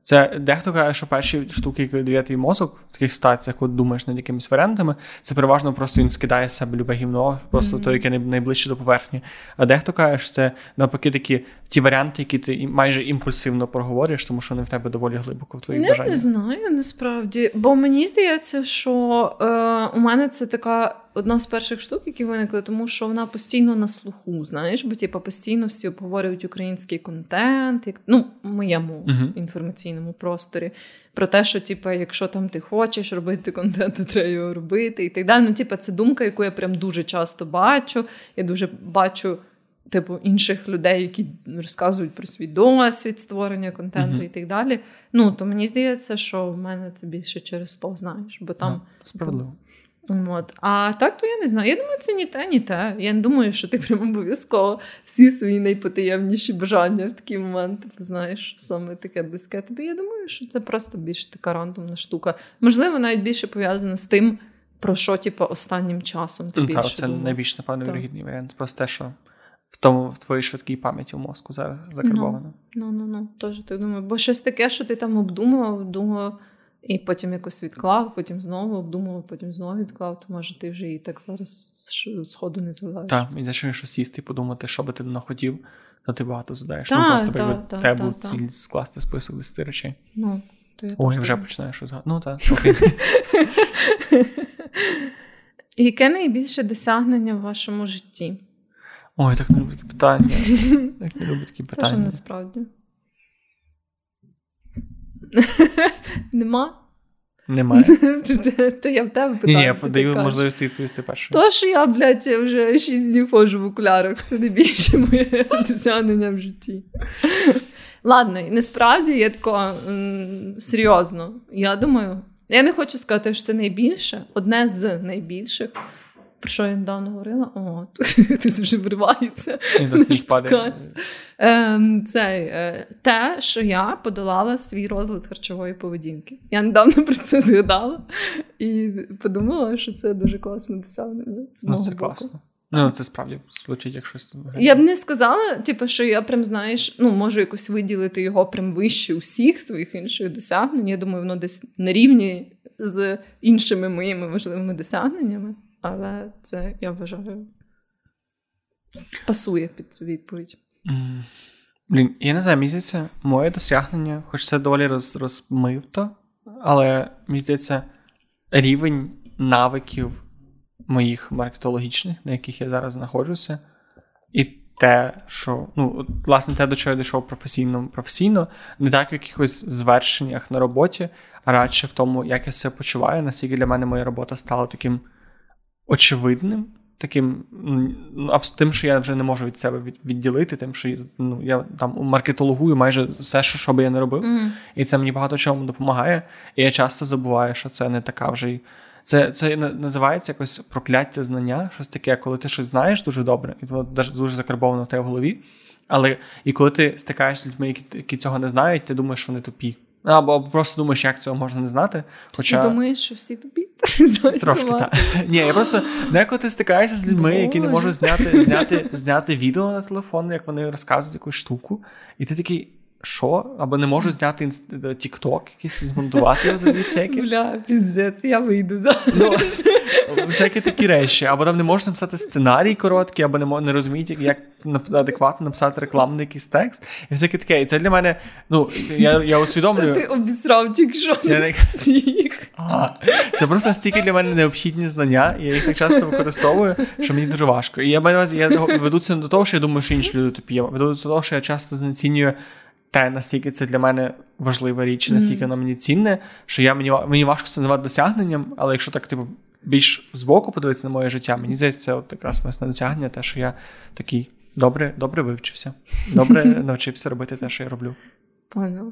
Це дехто каже, що перші штуки, які дає твій мозок в таких ситуаціях, коли думаєш над якимись варіантами, це переважно просто він скидає з себе любе гівно, просто mm-hmm. то, яке найближче до поверхні. А дехто каже, що це навпаки такі ті варіанти, які ти майже імпульсивно проговориш, тому що вони в тебе доволі глибоко в твоїх бажаннях. Не знаю насправді, бо мені здається, що е, у мене це така одна з перших штук, які виникли, тому що вона постійно на слуху, знаєш, бо типу, постійно всі обговорюють український контент, як ну, в моєму uh-huh. інформаційному просторі. Про те, що типу, якщо там ти хочеш робити контент, то треба його робити і так далі. Ну, типу, це думка, яку я прям дуже часто бачу. Я дуже бачу типу, інших людей, які розказують про свій досвід створення контенту mm-hmm. і так далі. Ну, то мені здається, що в мене це більше через то, знаєш, бо там. Справедливо. От. А так, то я не знаю. Я думаю, це ні те, ні те. Я не думаю, що ти прям обов'язково всі свої найпотаємніші бажання в такий момент, знаєш, саме таке близьке. Тобі я думаю, що це просто більш така рандомна штука. Можливо, навіть більше пов'язана з тим, про що, типу, останнім часом ти більше Так, це думав. найбільш, напевно, вірогідний варіант. Просто те, що в тому в твоїй швидкій пам'яті в мозку зараз закарбовано. Ну, ну, ну, теж так думаю. Бо щось таке, що ти там обдумував, думав. І потім якось відклав, потім знову обдумував, потім знову відклав, то може ти вже і так зараз сходу не згадаєш. Так, і зачнеш сісти і подумати, що би ти не хотів, то ти багато задаєш. Ну, та, ну просто та, та, тебе був ціль скласти список 10 речей. Ну, то я Ой, я вже так. починаю що згадати. Ну так, окей. Яке найбільше досягнення в вашому житті? Ой, так не люблю такі питання. Так не люблю такі питання. Це насправді. Нема? Немає. То я в тебе питаю. Ні, я подаю можливість відповісти перше. То, що я, блядь, вже 6 днів ходжу в окулярах, це найбільше моє досягнення в житті. Ладно, насправді я тако серйозно. Я думаю, я не хочу сказати, що це найбільше, одне з найбільших. Про що я недавно говорила? О, ти вже вривається. Ем, цей, е, Те, що я подолала свій розлад харчової поведінки. Я недавно про це згадала і подумала, що це дуже класне досягнення. ну, Це класно. Ну, це справді звучить як щось. Я б не сказала, типу, що я прям знаєш, ну можу якось виділити його прям вище усіх своїх інших досягнень. Я думаю, воно десь на рівні з іншими моїми важливими досягненнями але це я вважаю пасує під цю відповідь. Mm. Блін, я не знаю, мені здається, моє досягнення, хоч це доволі роз, розмивто, але мені здається, рівень навиків моїх маркетологічних, на яких я зараз знаходжуся, і те, що, ну, власне, те, до чого я дійшов професійно, професійно, не так в якихось звершеннях на роботі, а радше в тому, як я себе почуваю, наскільки для мене моя робота стала таким очевидним, таким ну, тим, що я вже не можу від себе відділити, тим, що ну, я там маркетологую майже все, що би я не робив. Mm. І це мені багато чому допомагає. І я часто забуваю, що це не така вже й. Це це називається якось прокляття знання, щось таке, коли ти щось знаєш дуже добре, і воно дуже закарбовано в тебе в голові. Але і коли ти стикаєшся з людьми, які, які цього не знають, ти думаєш, що вони тупі. Або просто думаєш, як цього можна не знати. Хоча... Ти думаєш, що всі тобі Трошки так. Ні, я просто деколи ти стикаєшся з людьми, Боже. які не можуть зняти зняти, зняти відео на телефон, як вони розказують якусь штуку, і ти такий. Що? Або не можу зняти TikTok якийсь змонтувати його за дві секи. Бля, піздець, я вийду зараз. Ну, Всякі такі речі. Або там не можеш написати сценарій короткий, або не не розумієте, як адекватно написати рекламний якийсь текст. І всяке таке. І це для мене, ну, я я усвідомлюю. Це ти обісрав тільки що я всіх. А, Це просто настільки для мене необхідні знання, і я їх так часто використовую, що мені дуже важко. І я маю я веду це не до того, що я думаю, що інші люди тупі. Я веду це до того, що я часто знецінюю те, наскільки це для мене важлива річ, наскільки воно мені цінне, що я мені мені важко це називати досягненням, але якщо так, типу, більш збоку подивитися на моє життя, мені здається, це от якраз моє досягнення, те, що я такий добре добре вивчився, добре навчився робити те, що я роблю. Поняла.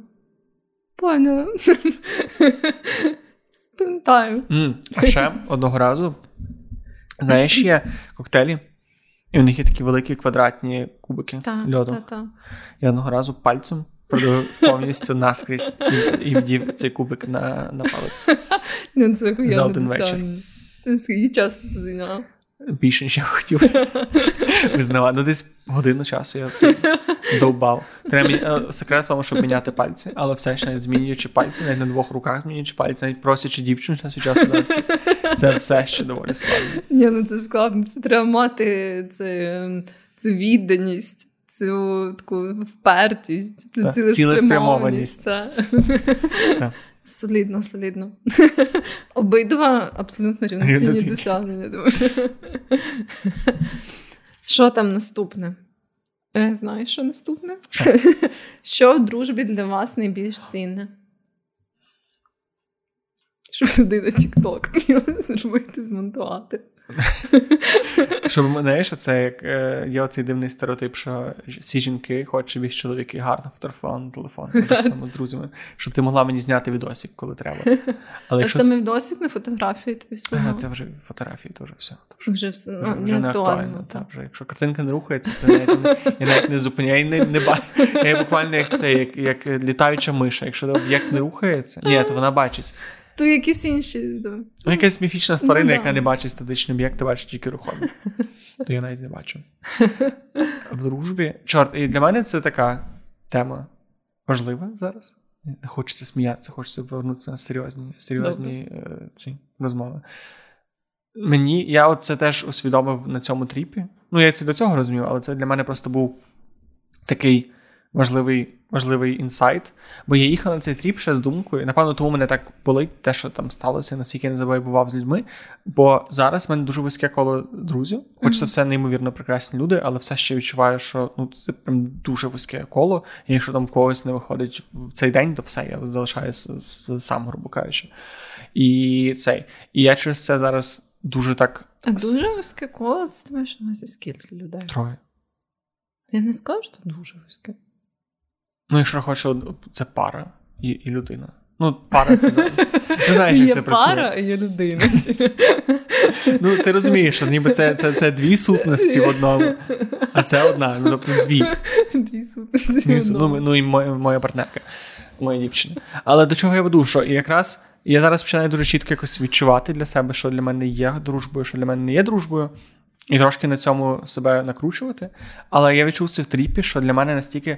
Поняла. Спам'ятаю. А ще одного разу, знаєш, є коктейлі. І в них є такі великі квадратні кубики та, льоду. Та, та. Я одного разу пальцем продав повністю наскрізь і, і вдів цей кубик на на палець. Ну, це За один вечір. Скільки часу ти зайняла? Більше ніж я хотів визнавати. Ну, десь годину часу я це довбав. Треба е, секрет в тому, щоб міняти пальці, але все ще навіть змінюючи пальці, навіть на двох руках змінюючи пальці, навіть просячи дівчину час від часу це, це все ще доволі складно. Ні, ну це складно. Це треба мати це, цю відданість. Цю таку впертість, цю цілеспрямованість. Так. Солідно, солідно. Обидва абсолютно рівноцінні досягнення. Що там наступне? Е, Знаєш, що наступне? Що? що в дружбі для вас найбільш цінне? щоб людина Тік-Ток зробити, змонтувати. Щоб знаєш, це як е, є оцей дивний стереотип, що всі жінки хочуть, щоб їх чоловіки гарно фотографували на телефон, так само з друзями, щоб ти могла мені зняти відосик, коли треба. Але якщо... саме відосик на фотографії, тобі все. Ага, це вже фотографії, то вже все. То вже, вже, все, вже, вже не актуально. Та, вже, Якщо картинка не рухається, то я навіть не, я навіть не зупиняю, я не, не бачу. Я буквально як це, як, як літаюча миша. Якщо об'єкт не рухається, ні, то вона бачить. То якісь інші. Ну, якась міфічна створина, ну, яка да. не бачить статичний об'єкт, бачить тільки рухомі. То я навіть не бачу. В дружбі. Чорт, і для мене це така тема важлива зараз. Не хочеться сміятися, хочеться повернутися на серйозні серйозні е, ці розмови. Мені, я от це теж усвідомив на цьому тріпі. Ну, я це до цього розумів, але це для мене просто був такий важливий важливий інсайт. Бо я їхав на цей тріп ще з думкою. Напевно, тому мене так болить те, що там сталося, наскільки я не забував з людьми. Бо зараз в мене дуже вузьке коло друзів, хоч це все неймовірно прекрасні люди, але все ще відчуваю, що ну це прям дуже вузьке коло. І якщо там в когось не виходить в цей день, то все, я залишаюся сам, грубо кажучи. І цей. І я через це зараз дуже так. А дуже вузьке коло, це ти маєш на увазі скільки людей? Троє. Я не скажу, що дуже вузьке. Ну, якщо хочу, це пара і і людина. Ну, пара це не знаєш, як це працює. Пара і є людина. Ну, ти розумієш, що ніби це це, це дві сутності в одному, а це одна, ну тобто дві. Дві сутності. Дві, ну, ну і моя, моя партнерка, моя дівчина. Але до чого я веду? Що якраз я зараз починаю дуже чітко якось відчувати для себе, що для мене є дружбою, що для мене не є дружбою. І трошки на цьому себе накручувати. Але я відчув це в тріпі, що для мене настільки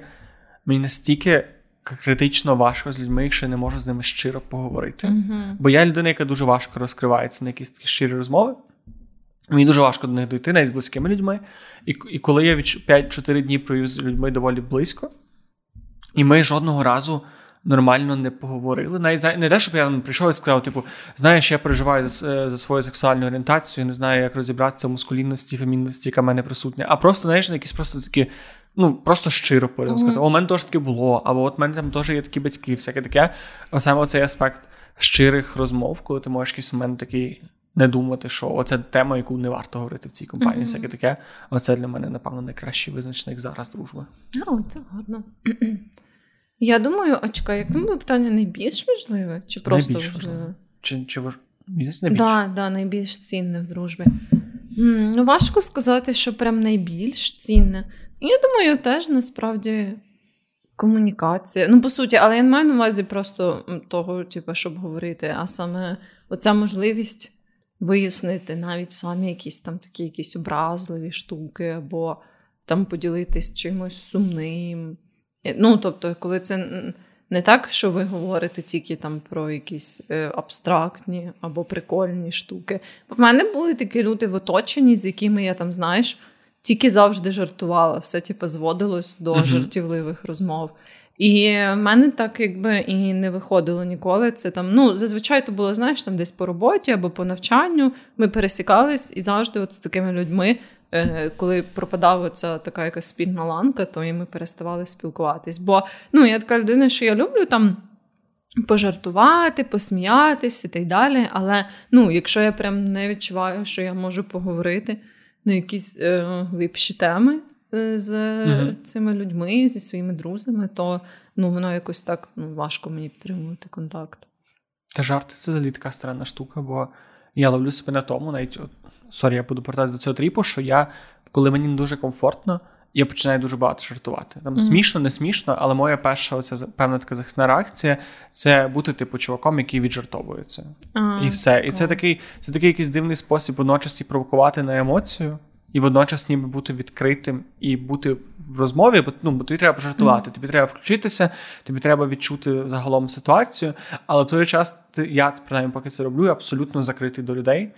мені настільки критично важко з людьми, якщо я не можу з ними щиро поговорити. Uh-huh. Бо я людина, яка дуже важко розкривається на якісь такі щирі розмови. Мені дуже важко до них дойти, навіть з близькими людьми. І і коли я від 5-4 дні провів з людьми доволі близько, і ми жодного разу нормально не поговорили. Навіть не те, щоб я прийшов і сказав, типу, знаєш, я переживаю за за свою сексуальну орієнтацію, не знаю, як розібратися в мускулінності, фемінності, яка в мене присутня. А просто, знаєш, на якісь просто такі ну, просто щиро порядом mm-hmm. сказати, о, у мене теж таке було, або от у мене там теж є такі батьки, всяке таке. А саме цей аспект щирих розмов, коли ти можеш якийсь момент такий не думати, що оце тема, яку не варто говорити в цій компанії, mm-hmm. всяке таке. Оце для мене, напевно, найкращий визначник зараз дружби. О, це гарно. Я думаю, а чекай, як було питання найбільш важливе? Чи просто найбільш важливе? Чи, чи важ... найбільш? Да, да, найбільш цінне в дружбі. М, ну, Важко сказати, що прям найбільш цінне. Я думаю, теж насправді комунікація. Ну, по суті, але я не маю на увазі просто того, типу, щоб говорити, а саме оця можливість вияснити навіть самі якісь там такі якісь образливі штуки, або там поділитись чимось сумним. Ну, тобто, коли це не так, що ви говорите тільки там про якісь е, абстрактні або прикольні штуки. Бо в мене були такі люди в оточенні, з якими я там, знаєш тільки завжди жартувала, все типу, зводилось до uh-huh. жартівливих розмов. І в мене так якби і не виходило ніколи. Це там, ну, зазвичай то було, знаєш, там десь по роботі або по навчанню. Ми пересікались і завжди от з такими людьми, е, коли пропадала ця така якась спільна ланка, то і ми переставали спілкуватись. Бо ну, я така людина, що я люблю там. Пожартувати, посміятися і так далі. Але ну, якщо я прям не відчуваю, що я можу поговорити, на якісь е, глибші теми е, з mm цими людьми, зі своїми друзями, то ну, воно якось так ну, важко мені підтримувати контакт. Та жарти це взагалі така странна штука, бо я ловлю себе на тому, навіть sorry, я буду повертатися до цього trip -у, що я, коли мені не дуже комфортно, я починаю дуже багато жартувати. Там mm-hmm. смішно, не смішно, але моя перша оця певна така захисна реакція це бути типу чуваком, який віджартовується. А, і все. І це такий це такий якийсь дивний спосіб водночас і провокувати на емоцію, і водночас ніби бути відкритим і бути в розмові, бо ну, бо тобі треба пожартувати, mm-hmm. тобі треба включитися, тобі треба відчути загалом ситуацію. Але в той час я принаймні, поки це роблю, абсолютно закритий до людей.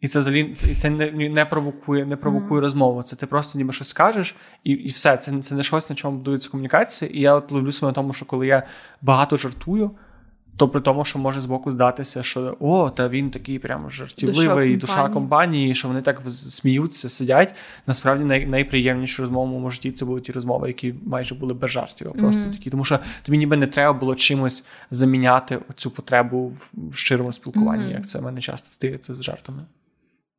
І це взагалі це, це не не провокує не провокує mm. розмову. Це ти просто ніби щось скажеш, і і все. Це це не щось, на чому будується комунікація. І я от ловлю себе на тому, що коли я багато жартую, То при тому, що може збоку здатися, що о, та він такий прям жартівливий, душа, душа компанії, що вони так сміються, сидять. Насправді най- найприємніші розмови в моєму житті це були ті розмови, які майже були без жартів. Просто mm-hmm. такі, тому що тобі ніби не треба було чимось заміняти цю потребу в щирому спілкуванні, mm-hmm. як це в мене часто стається з жартами.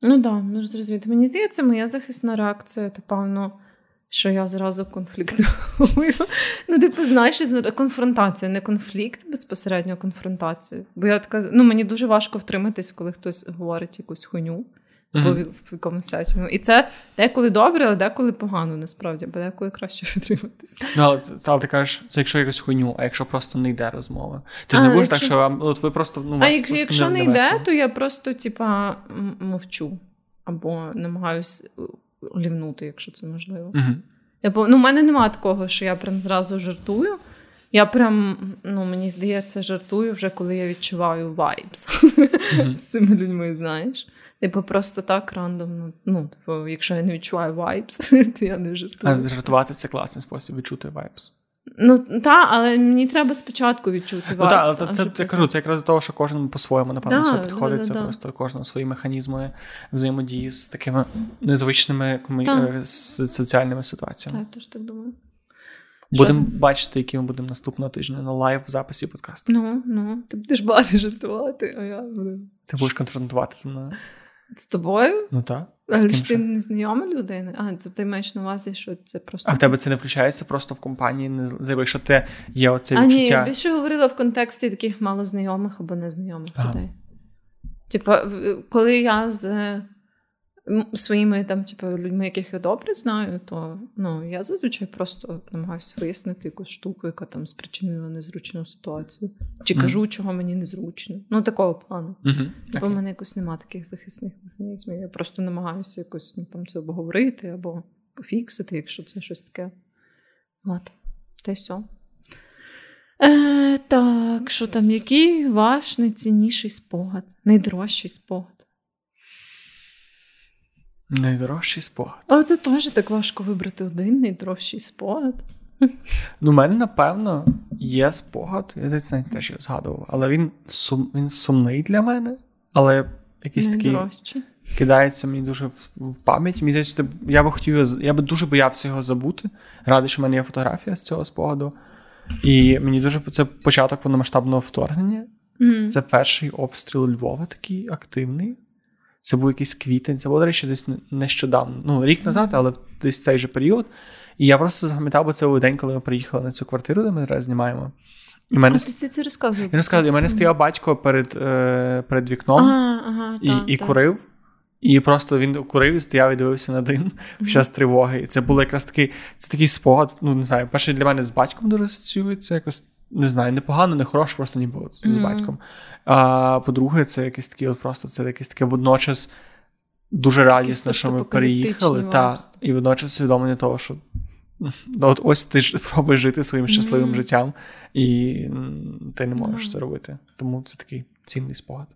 Ну да, ну зрозуміти. Мені здається, моя захисна реакція, то певно що я зразу конфліктую. Ну, типу, знаєш, конфронтація, не конфлікт, безпосередньо конфронтація. Бо я така, ну мені дуже важко втриматись, коли хтось говорить якусь хуйню в якомусь сетінгу. І це деколи добре, а деколи погано, насправді, бо деколи краще втриматись. Ну, але, але ти кажеш, це якщо якусь хуйню, а якщо просто не йде розмова. Ти ж не будеш якщо... так, що вам от ви просто ну, вас А просто якщо не, не йде, то я просто, типа, мовчу або намагаюсь leave -нути, якщо це можливо. Uh-huh. Я, ну, У мене немає такого, що я прям зразу жартую. Я прям, ну, мені здається, жартую вже коли я відчуваю vibes з цими людьми, знаєш. Типу, просто так рандомно. Ну, типу, якщо я не відчуваю vibes, то я не жартую. А жартувати це класний спосіб відчути vibes. Ну так, але мені треба спочатку відчути Ну так, але це, це я кажу, це якраз до того, що кожен по-своєму, напевно, да, це. Да, да, просто кожен свої механізми взаємодії з такими незвичними комі... Е, соціальними ситуаціями. Так, теж так думаю. Будемо бачити, які ми будемо наступного тижня на live записі подкасту. Ну, ну, ти будеш багато жартувати, а я буду. Ти будеш конфронтувати зі мною. З тобою? Ну так. Але ж ти не знайома людина? А, то ти маєш на увазі, що це просто. А в тебе це не включається просто в компанії, не якщо ти є оце відчуття. А ні, я більше говорила в контексті таких малознайомих або незнайомих ага. людей. Типа, коли я з своїми там, типу, людьми, яких я добре знаю, то ну, я зазвичай просто намагаюся вияснити якусь штуку, яка там спричинила незручну ситуацію. Чи mm. кажу, чого мені незручно. Ну, такого плану. Mm-hmm. Бо okay. в мене якось немає таких захисних механізмів. Я просто намагаюся якось ну, там це обговорити або пофіксити, якщо це щось таке. От, та й все. Е, Так, що там, який ваш найцінніший спогад, найдорожчий спогад? Найдорожчий спогад. Але це теж так важко вибрати один найдорожчий спогад. Ну, у мене, напевно, є спогад, я здається, навіть теж його згадував, але він сум, він сумний для мене, але якийсь такий кидається мені дуже в, в пам'ять. Мені здається, я би хотів, я би дуже боявся його забути. Радий, що в мене є фотографія з цього спогаду. І мені дуже це початок повномасштабного вторгнення. Mm. Це перший обстріл Львова, такий активний. Це був якийсь квітень, це було, до речі, десь нещодавно. Ну, рік назад, але десь цей же період. І я просто запам'ятав, бо це був день, коли ми приїхали на цю квартиру, де ми зараз знімаємо. І мене... А ти це розказував? Я розказую, у мене стояв батько перед е, перед вікном ага, ага, і та, і та. курив. І просто він курив і стояв і дивився на дим під час тривоги. І це було якраз такий це такий спогад. Ну, не знаю, перший для мене з батьком дуже асоціюється якось не знаю, непогано, не хороше, просто ніби mm-hmm. з батьком. А по-друге, це якесь таке, от просто це якесь таке водночас дуже радісно, що ми переїхали. Та, І водночас усвідомлення того, що ну, от ось ти ж пробуєш жити своїм щасливим mm-hmm. життям, і ти не можеш mm-hmm. це робити. Тому це такий цінний спогад.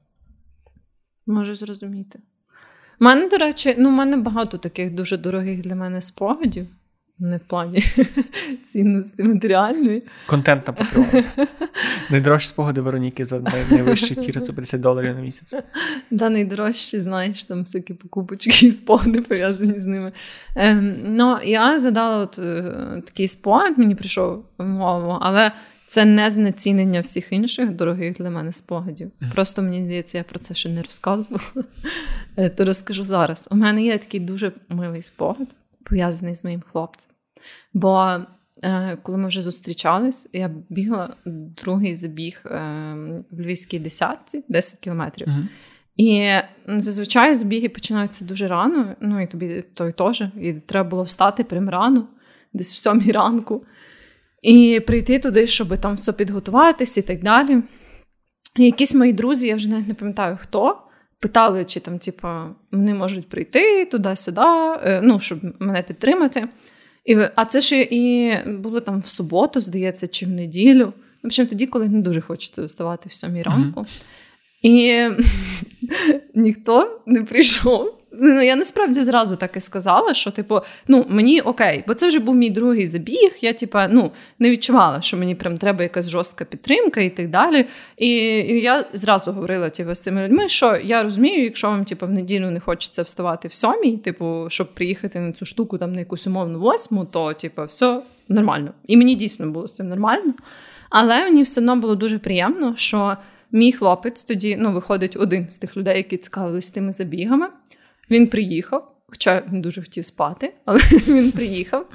Можу зрозуміти. У мене, до речі, ну, у мене багато таких дуже дорогих для мене спогадів не в плані цінності матеріальної. Контент на Patreon. Найдорожчі спогади Вероніки за найвищий тір це 50 доларів на місяць. Да, найдорожчі, знаєш, там всякі покупочки і спогади пов'язані з ними. Ем, ну, Я задала от е, такий спогад, мені прийшов в голову, але це не знецінення всіх інших дорогих для мене спогадів. Просто мені здається, я про це ще не розказувала. Е, то розкажу зараз. У мене є такий дуже милий спогад пов'язаний з моїм хлопцем. Бо е, коли ми вже зустрічались, я бігла другий забіг е, в Львівській десятці, 10 кілометрів. Uh-huh. І зазвичай забіги починаються дуже рано, ну і тобі той теж. І треба було встати прям рано, десь в сьомій ранку, і прийти туди, щоб там все підготуватись і так далі. І якісь мої друзі, я вже навіть не пам'ятаю хто питали, чи там, типа, вони можуть прийти туди-сюди, е, ну, щоб мене підтримати. І, А це ще і було там в суботу, здається, чи в неділю. В общем, тоді, коли не дуже хочеться вставати в сьомій ранку. Mm-hmm. І ніхто не прийшов. Ну я насправді зразу так і сказала, що типу, ну мені окей, бо це вже був мій другий забіг. Я типа ну не відчувала, що мені прям треба якась жорстка підтримка і так далі. І, і я зразу говорила типу, з цими людьми, що я розумію, якщо вам типу, в неділю не хочеться вставати в сьомій, типу, щоб приїхати на цю штуку там на якусь умовну восьму, то типу, все нормально. І мені дійсно було з цим нормально. Але мені все одно було дуже приємно, що мій хлопець тоді ну, виходить один з тих людей, які цікавились тими забігами. Він приїхав, хоча він дуже хотів спати, але він приїхав.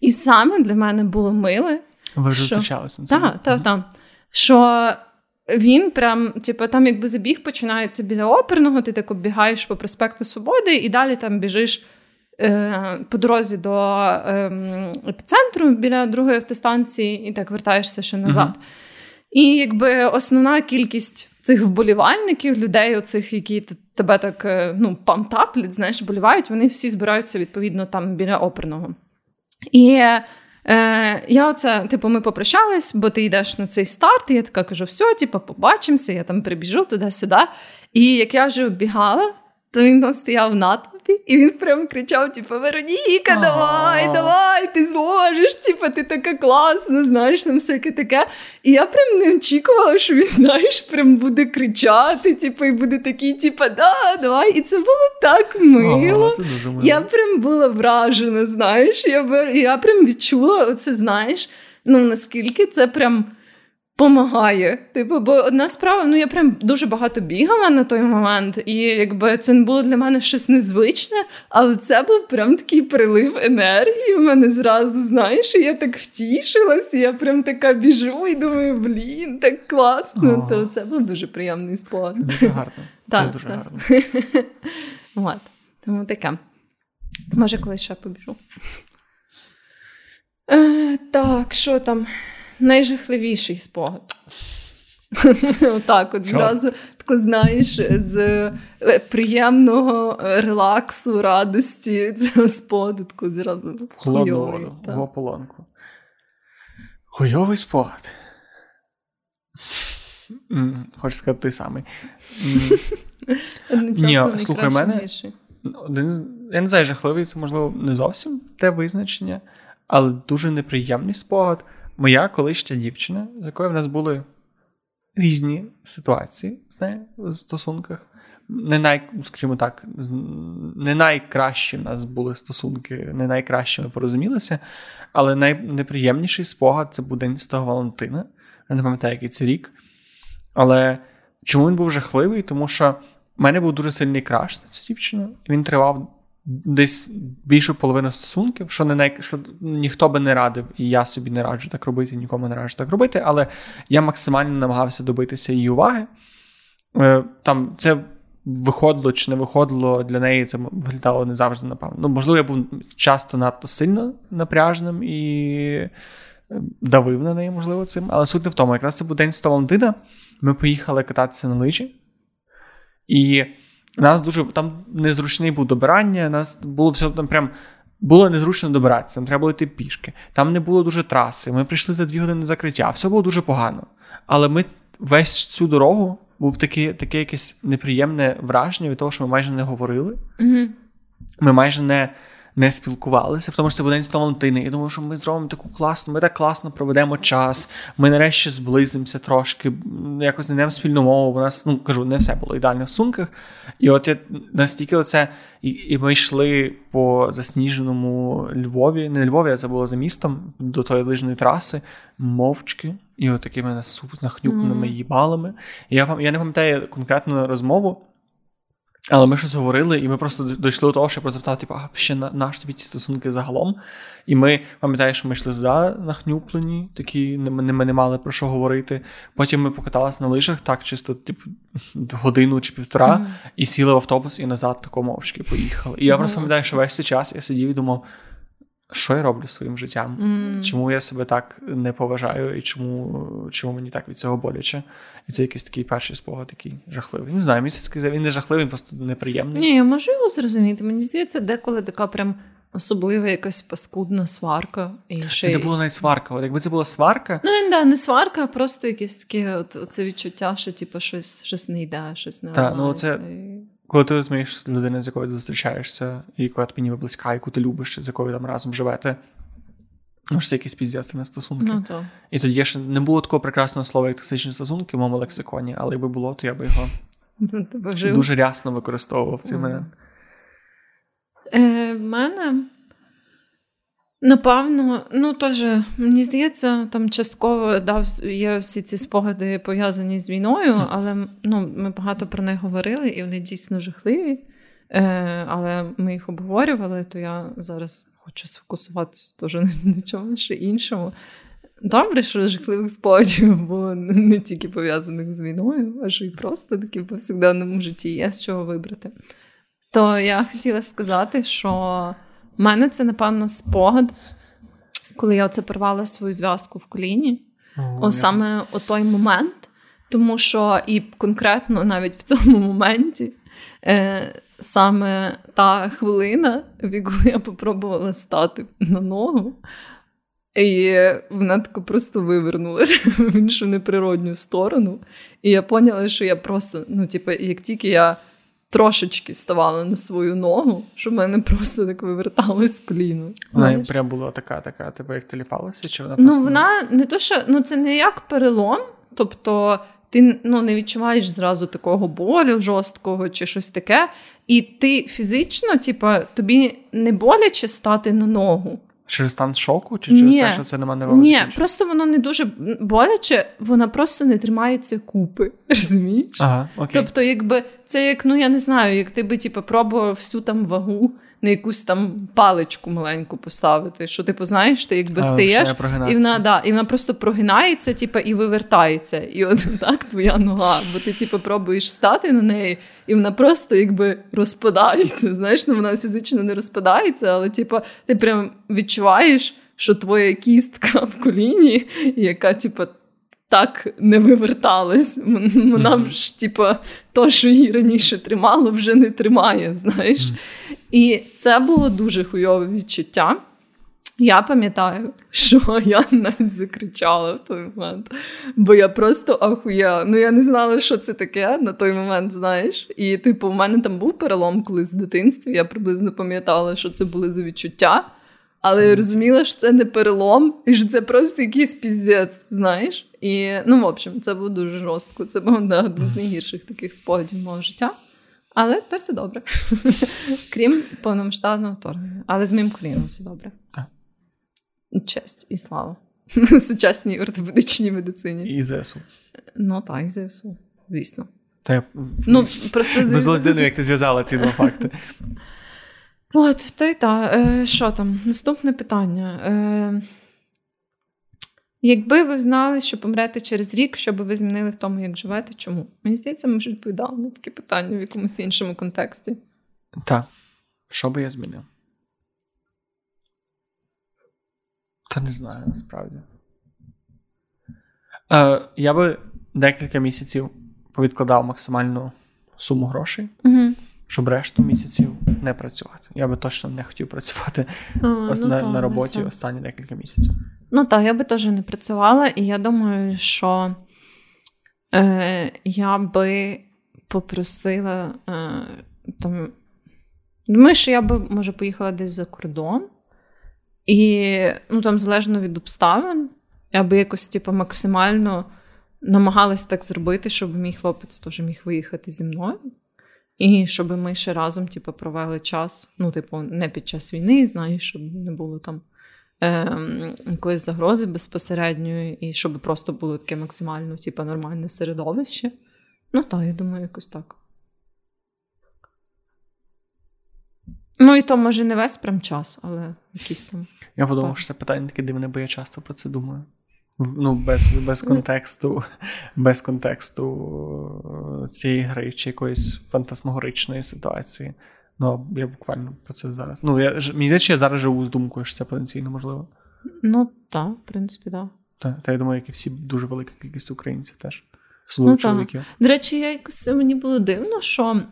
І саме для мене було миле. Ви вже зустрічалися? Так, так, так. Що він прям, типу, там, якби забіг починається біля оперного, ти так оббігаєш по проспекту Свободи і далі там біжиш. Е, по дорозі до ем, епіцентру біля другої автостанції, і так вертаєшся ще назад. Uh-huh. І якби основна кількість цих вболівальників, людей, оцих, які тебе так е, ну, памтаплять, знаєш, болівають, вони всі збираються відповідно там біля оперного. І е, я оце, типу, ми попрощались, бо ти йдеш на цей старт, і я така кажу: все, типу, побачимося, я там прибіжу туди-сюди. І як я вже оббігала, то він там стояв над групі, і він прям кричав: типу, Вероніка, давай, давай, ти зможеш, типу, ти така класна, знаєш, там всяке таке. І я прям не очікувала, що він, знаєш, прям буде кричати, типу, і буде такий, типу, да, давай. І це було так мило. Це дуже мило. Я прям була вражена, знаєш. Я я прям відчула оце, знаєш, ну наскільки це прям. Помагає. Типу, бо одна справа, ну я прям дуже багато бігала на той момент, і якби це не було для мене щось незвичне, але це був прям такий прилив енергії. в мене зразу, знаєш, і я так втішилась, і я прям така біжу і думаю, блін, так класно. То це був дуже приємний спогад. Дуже гарно. Так, дуже гарно. От. Тому таке. Може, колись ще побіжу. Е, Так, що там? Найжахливіший спогад. Отак, от зразу тако, знаєш, з е, приємного релаксу, радості цього спогаду, тако зразу в холодну в ополонку. Хуйовий спогад. Хочеш сказати той самий. Ні, слухай мене. Один я не знаю, жахливий, це, можливо, не зовсім те визначення, але дуже неприємний спогад моя колишня дівчина, з якою в нас були різні ситуації з нею в стосунках. Не най, скажімо так, не найкращі в нас були стосунки, не найкраще ми порозумілися, але найнеприємніший спогад це був День Святого Валентина. Я не пам'ятаю, який це рік. Але чому він був жахливий? Тому що в мене був дуже сильний краш на цю дівчину, він тривав десь більшу половину стосунків, що не най... що ніхто би не радив, і я собі не раджу так робити, нікому не раджу так робити, але я максимально намагався добитися її уваги. Е, там це виходило чи не виходило для неї, це виглядало не завжди, напевно. Ну, можливо, я був часто надто сильно напряжним і е, давив на неї, можливо, цим. Але суть не в тому, якраз це був день 100 Валентина. Ми поїхали кататися на лижі. І нас дуже там незручний був добирання, нас було все там прям. Було незручно добиратися, нам треба було йти пішки. Там не було дуже траси. Ми прийшли за дві години закриття. Все було дуже погано. Але ми весь цю дорогу був таке таке якесь неприємне враження від того, що ми майже не говорили. Mm-hmm. Ми майже не не спілкувалися, тому що це буде День Валентини. Я думаю, що ми зробимо таку класну, ми так класно проведемо час. Ми нарешті зблизимося трошки, якось знайдемо спільну мову. У нас, ну кажу, не все було ідеально в сумках. І от я настільки оце, і, і ми йшли по засніженому Львові, не Львові, а це було за містом до тої лижної траси, мовчки. І от такими нахнюпленими mm. їбалами. І я я не пам'ятаю конкретну розмову. Але ми щось говорили, і ми просто дійшли до того, що я запитав, типу, а ще на, наш тобі ті стосунки загалом. І ми пам'ятаєш, що ми йшли туди нахнюплені, такі ми, ми не мали про що говорити. Потім ми покаталися на лижах, так, чисто, типу, годину чи півтора, mm-hmm. і сіли в автобус і назад такому мовчки поїхали. І я mm-hmm. просто пам'ятаю, що весь цей час я сидів і думав що я роблю своїм життям, mm. чому я себе так не поважаю, і чому чому мені так від цього боляче. І це якийсь такий перший спогад, такий жахливий. Не знаю, місяць сказав, він не жахливий, він просто неприємний. Ні, я можу його зрозуміти. Мені здається, деколи така прям. Особлива якась паскудна сварка. І ще Це не була навіть сварка. От Якби це була сварка. Ну, не, да, не сварка, а просто якесь таке от, це відчуття, що типу, щось щось не йде, щось не Так, ну це Коли ти розумієш людини, з якою ти зустрічаєшся, і яка тобі ніби близька, яку ти любиш, з якою там разом живете, ну ж це якісь піздяться на стосунки. Ну, то. І тоді ще не було такого прекрасного слова, як токсичні стосунки в моєму лексиконі, але якби було, то я би його Ну, дуже рясно використовував в цей момент. Е, в мене, напевно, ну теж, мені здається, там частково да, є всі ці спогади пов'язані з війною, але ну, ми багато про них говорили, і вони дійсно жахливі. Е, але ми їх обговорювали, то я зараз хочу сфокусуватися теж на, чомусь ще іншому. Добре, що жахливих спогадів було не не тільки пов'язаних з війною, а що й просто такі в повсякденному житті є з чого вибрати. То я хотіла сказати, що в мене це, напевно, спогад, коли я оце порвала свою зв'язку в коліні. О, саме о той момент, тому що і конкретно навіть в цьому моменті е, саме та хвилина, в яку я попробувала стати на ногу, і вона тако просто вивернулася в іншу неприродню сторону. І я поняла, що я просто, ну, типу, як тільки я трошечки ставала на свою ногу, що в мене просто так виверталось коліно. Вона знаєш. прям була така, така, типу, як теліпалася, чи вона Ну, вона не то, що ну це не як перелом, тобто ти ну, не відчуваєш зразу такого болю жорсткого чи щось таке, і ти фізично, типа, тобі не боляче стати на ногу. Через стан шоку, чи через Ні. те, що це нема не Ні, просто воно не дуже боляче, вона просто не тримається купи. Розумієш? Ага, окей. Тобто, якби це як, ну я не знаю, як ти би типу, пробував всю там вагу на якусь там паличку маленьку поставити. Що типу, знаєш, ти якби А, стаєш, і вона, да, і вона просто прогинається, типу, і вивертається. І от так твоя нога. Бо ти, типу, пробуєш стати на неї, і вона просто якби розпадається. Знаєш, ну вона фізично не розпадається, але типу, ти прям відчуваєш, що твоя кістка в коліні, яка, типу, так не виверталась. М- Вона Мгм. ж, типу, то, що її раніше тримало, вже не тримає. Знаєш. І це було дуже хуйове відчуття. Я пам'ятаю, що я навіть закричала в той момент, бо я просто ахуя. Ну я не знала, що це таке на той момент, знаєш. І, типу, в мене там був перелом колись в дитинстві. Я приблизно пам'ятала, що це були за відчуття. Але я розуміла, що це не перелом, і що це просто якийсь піздець, знаєш. І ну, в общем, це було дуже жорстко. Це був да, один з найгірших таких спогадів мого життя. Але тепер все добре. Крім повномасштабного вторгнення. Але з моїм коліном все добре. Так. Честь і слава. Сучасній ортопедичній медицині. І ЗСУ. Ну так, і ЗСУ, звісно. Та я Ну, просто з як ти зв'язала ці два факти. От, то й та. Е, що там? Наступне питання. Е, якби ви знали, що помрете через рік, що би ви змінили в тому, як живете, чому? Мені здається, ми вже відповідали на таке питання в якомусь іншому контексті. Так. Що би я змінив? Та не знаю, насправді. Е, я би декілька місяців повідкладав максимальну суму грошей, Угу. Щоб решту місяців не працювати. Я би точно не хотів працювати ос- ну, на, та, на роботі все. останні декілька місяців. Ну так, я би теж не працювала, і я думаю, що е, я би попросила е, там. Думаю, що я би, може, поїхала десь за кордон, і ну, там, залежно від обставин, я би якось типу, максимально намагалась так зробити, щоб мій хлопець теж міг виїхати зі мною. І щоб ми ще разом типу, провели час, ну, типу, не під час війни, знаєш, щоб не було там ем, якоїсь загрози безпосередньої, і щоб просто було таке максимально типу, нормальне середовище. Ну так, я думаю, якось так. Ну, і то, може, не весь прям час, але якийсь там. Я подумав, що це питання таке дивне, бо я часто про це думаю. Ну, без, без контексту, без контексту е, цієї гри чи якоїсь фантасмагоричної ситуації. Ну, я буквально про це зараз. Ну, я ж- мені здається, я зараз живу з думкою, що це потенційно можливо. Ну, так, в принципі, так. Та, та я думаю, як і всі дуже велика кількість українців теж. Ну, чоловіків. До речі, я якось мені було дивно, що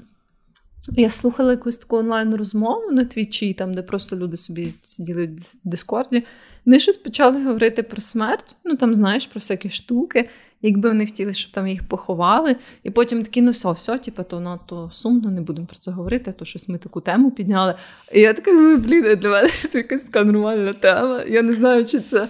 я слухала якусь таку онлайн-розмову на твічі, там, де просто люди собі сиділи в Дискорді. Вони щось почали говорити про смерть, ну там знаєш про всякі штуки. якби вони хотіли, щоб там їх поховали, і потім такі, ну все, все, типу, то надто сумно, не будемо про це говорити, то щось ми таку тему підняли. І я така думаю, блін, для мене це якась така нормальна тема. Я не знаю, чи це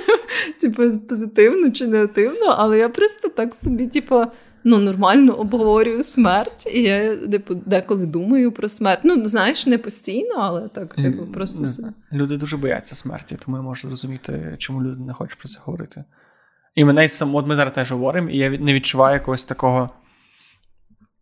типу, позитивно чи негативно, але я просто так собі, типу. Ну, нормально обговорюю смерть, і я типу, деколи думаю про смерть. Ну, знаєш, не постійно, але так, типу, просто собі. люди дуже бояться смерті, тому я можу зрозуміти, чому люди не хочуть про це говорити. І мене сам, от ми зараз теж говоримо, і я не відчуваю якогось такого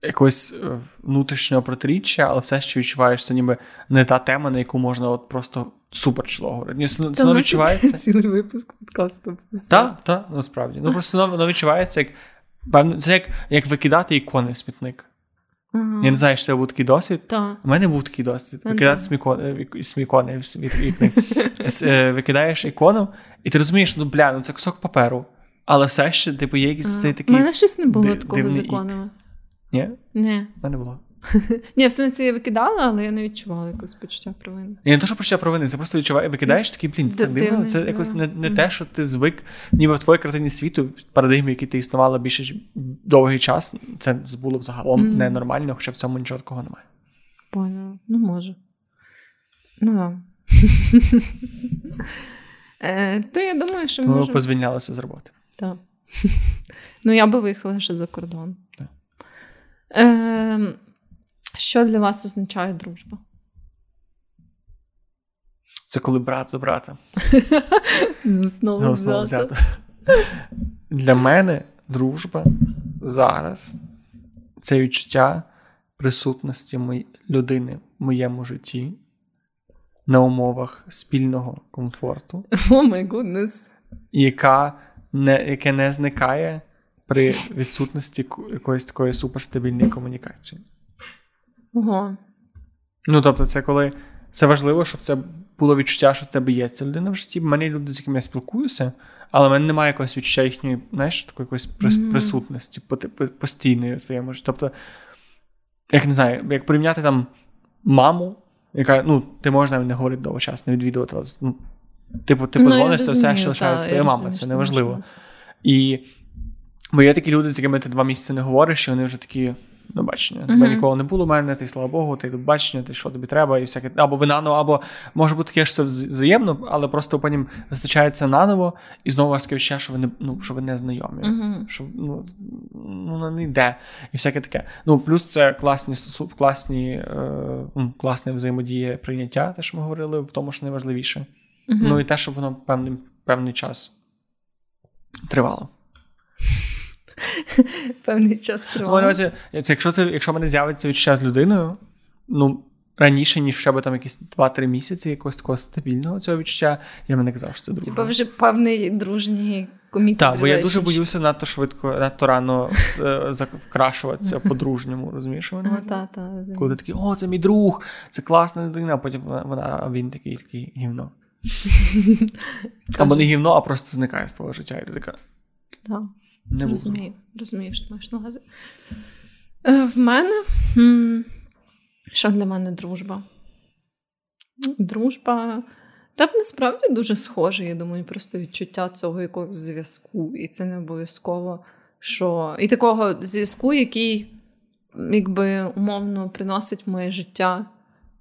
якогось е, внутрішнього протиріччя, але все ще відчуваєш, це ніби не та тема, на яку можна от просто супер число говорити. Це, це відчувається. Цілий випуск подкасту. Так, так, насправді. Ну просто воно відчувається як. Певно, це як як викидати ікони в смітник. Ага. Я не знаю, що це був такий досвід. Та. У мене був такий досвід. Викидати смікони, смікони вікни. Викидаєш ікону, і ти розумієш, ну бля, ну це кусок паперу. Але все ще, типу, є якийсь цей такий. У мене щось не було такого з іконами. Ні? Ні. У мене було. Ні, в сенсі я викидала, але я не відчувала якогось почуття провини. Я не то, що почуття провини, це просто відчуває, викидаєш такий, блін, так дивно. Це якось не не те, що ти звик, ніби в твоїй картині світу, парадигмі, які ти існувала більше довгий час, це було взагалом ненормально, хоча в цьому нічого такого немає. Поняла. Ну, може. Ну да. Е, то я думаю, що ми може... позвільнялися з роботи. Так. Ну, я би виїхала ще за кордон. Так. Що для вас означає дружба? Це коли брат за брата. Знову взято. Для мене дружба зараз це відчуття присутності людини в моєму житті на умовах спільного комфорту. Oh my goodness. Яка не, яке не зникає при відсутності якоїсь такої суперстабільної комунікації. Ого. Ну, тобто, це коли це важливо, щоб це було відчуття, що в тебе є ця людина в житті. В мене є люди, з якими я спілкуюся, але в мене немає якогось відчуття їхньої, знаєш, такої якоїсь mm-hmm. присутності постійної в твоєму житті. Тобто, як не знаю, як порівняти там маму, яка, ну, ти можеш навіть не говорити довго час, не відвідувати. Ну, Типу, ти позвониш, ну, це все, що лишається твоя мама, це неважливо. І бо є такі люди, з якими ти два місяці не говориш, і вони вже такі до бачення. Тебе uh-huh. ніколи не було в мене, ти, слава Богу, ти до бачення, ти що тобі треба, і всяке. Або ви наново, або може бути таке, що це взаємно, але просто потім зустрічається наново, і знову таке відчуття, що ви не ну, що ви не знайомі, uh-huh. що ну, ну, не йде. І всяке таке. Ну, плюс це класні класні, е, ну, класне взаємодія прийняття, те, що ми говорили, в тому, що найважливіше. Uh-huh. Ну і те, щоб воно певний, певний час тривало. Певний час триває. Це, якщо це, якщо в мене з'явиться відчуття з людиною, ну. Раніше, ніж ще би там якісь 2-3 місяці, якогось такого стабільного цього відчуття, я мене казав, що це дружба. Типа вже певний дружній комітет. Так, бо я дуже боюся надто швидко, надто рано е, вкрашуватися по-дружньому, розумієш? Коли ти такий, о, це мій друг, це класна людина, а потім вона, він такий такий гівно. Або не гівно, а просто зникає з твого життя. І ти така. Так. Не Розумію, розумію, що ти маєш на увазі. Е, в мене. Що для мене дружба? Дружба. Та насправді дуже схоже, я думаю, просто відчуття цього якогось зв'язку. І це не обов'язково, що. І такого зв'язку, який, якби умовно приносить в моє життя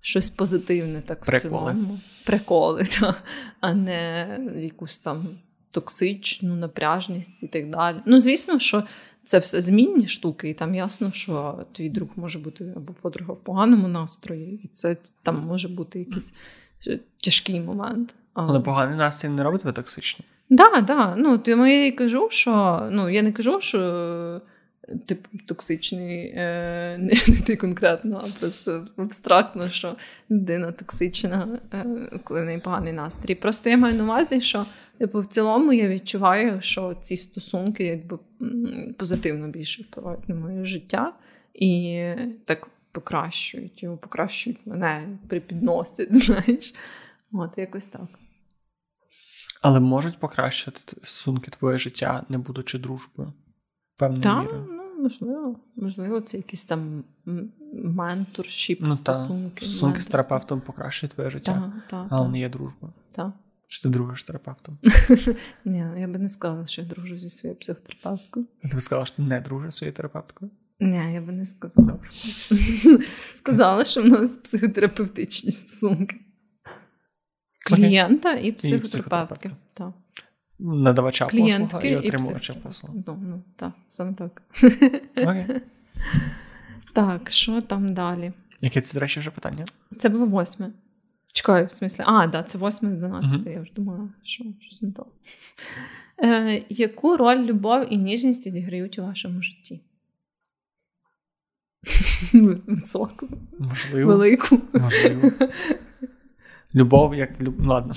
щось позитивне, так в цілому. Приколи, та, а не якусь там токсичну напряжність і так далі. Ну, звісно, що це все змінні штуки, і там ясно, що твій друг може бути або подруга в поганому настрої, і це там може бути якийсь тяжкий момент. Але поганий настрій не робить тебе токсичним. Так, да, да. Ну, тому я і кажу, що ну, я не кажу, що типу токсичний, е, не, не ти конкретно, а просто абстрактно, що людина токсична, е, коли в неї поганий настрій. Просто я маю на увазі, що типу, в цілому я відчуваю, що ці стосунки якби позитивно більше впливають на моє життя і так покращують його, покращують мене, припідносять, знаєш. От якось так. Але можуть покращити стосунки твоє життя, не будучи дружбою. Певною мірою. Ну, можливо, можливо, це якісь там менторшіп, ну, стосунки. Стосунки з терапевтом покращують твоє життя, та, та, але та. не є дружба. Так. Чи ти дружиш з терапевтом? Ні, я би не сказала, що я дружу зі своєю психотерапевткою. Ти б сказала, що ти не дружиш зі своєю терапевткою? Ні, я би не сказала. Добре. Сказала, що в нас психотерапевтичні стосунки. Клієнта і психотерапевтки. Так. Надавача послуга і отримувача послуг. Ну, ну, так, саме так. Окей. Так, що там далі? Яке це, до речі, вже питання? Це було восьме. Чекаю, в смислі. А, да, це восьме з 12. Uh-huh. Я вже думала, що щось не то. Е, Яку роль любов і ніжність відіграють у вашому житті? Високу. Можливо. Велику. Можливо. Любов як люб... Ладно.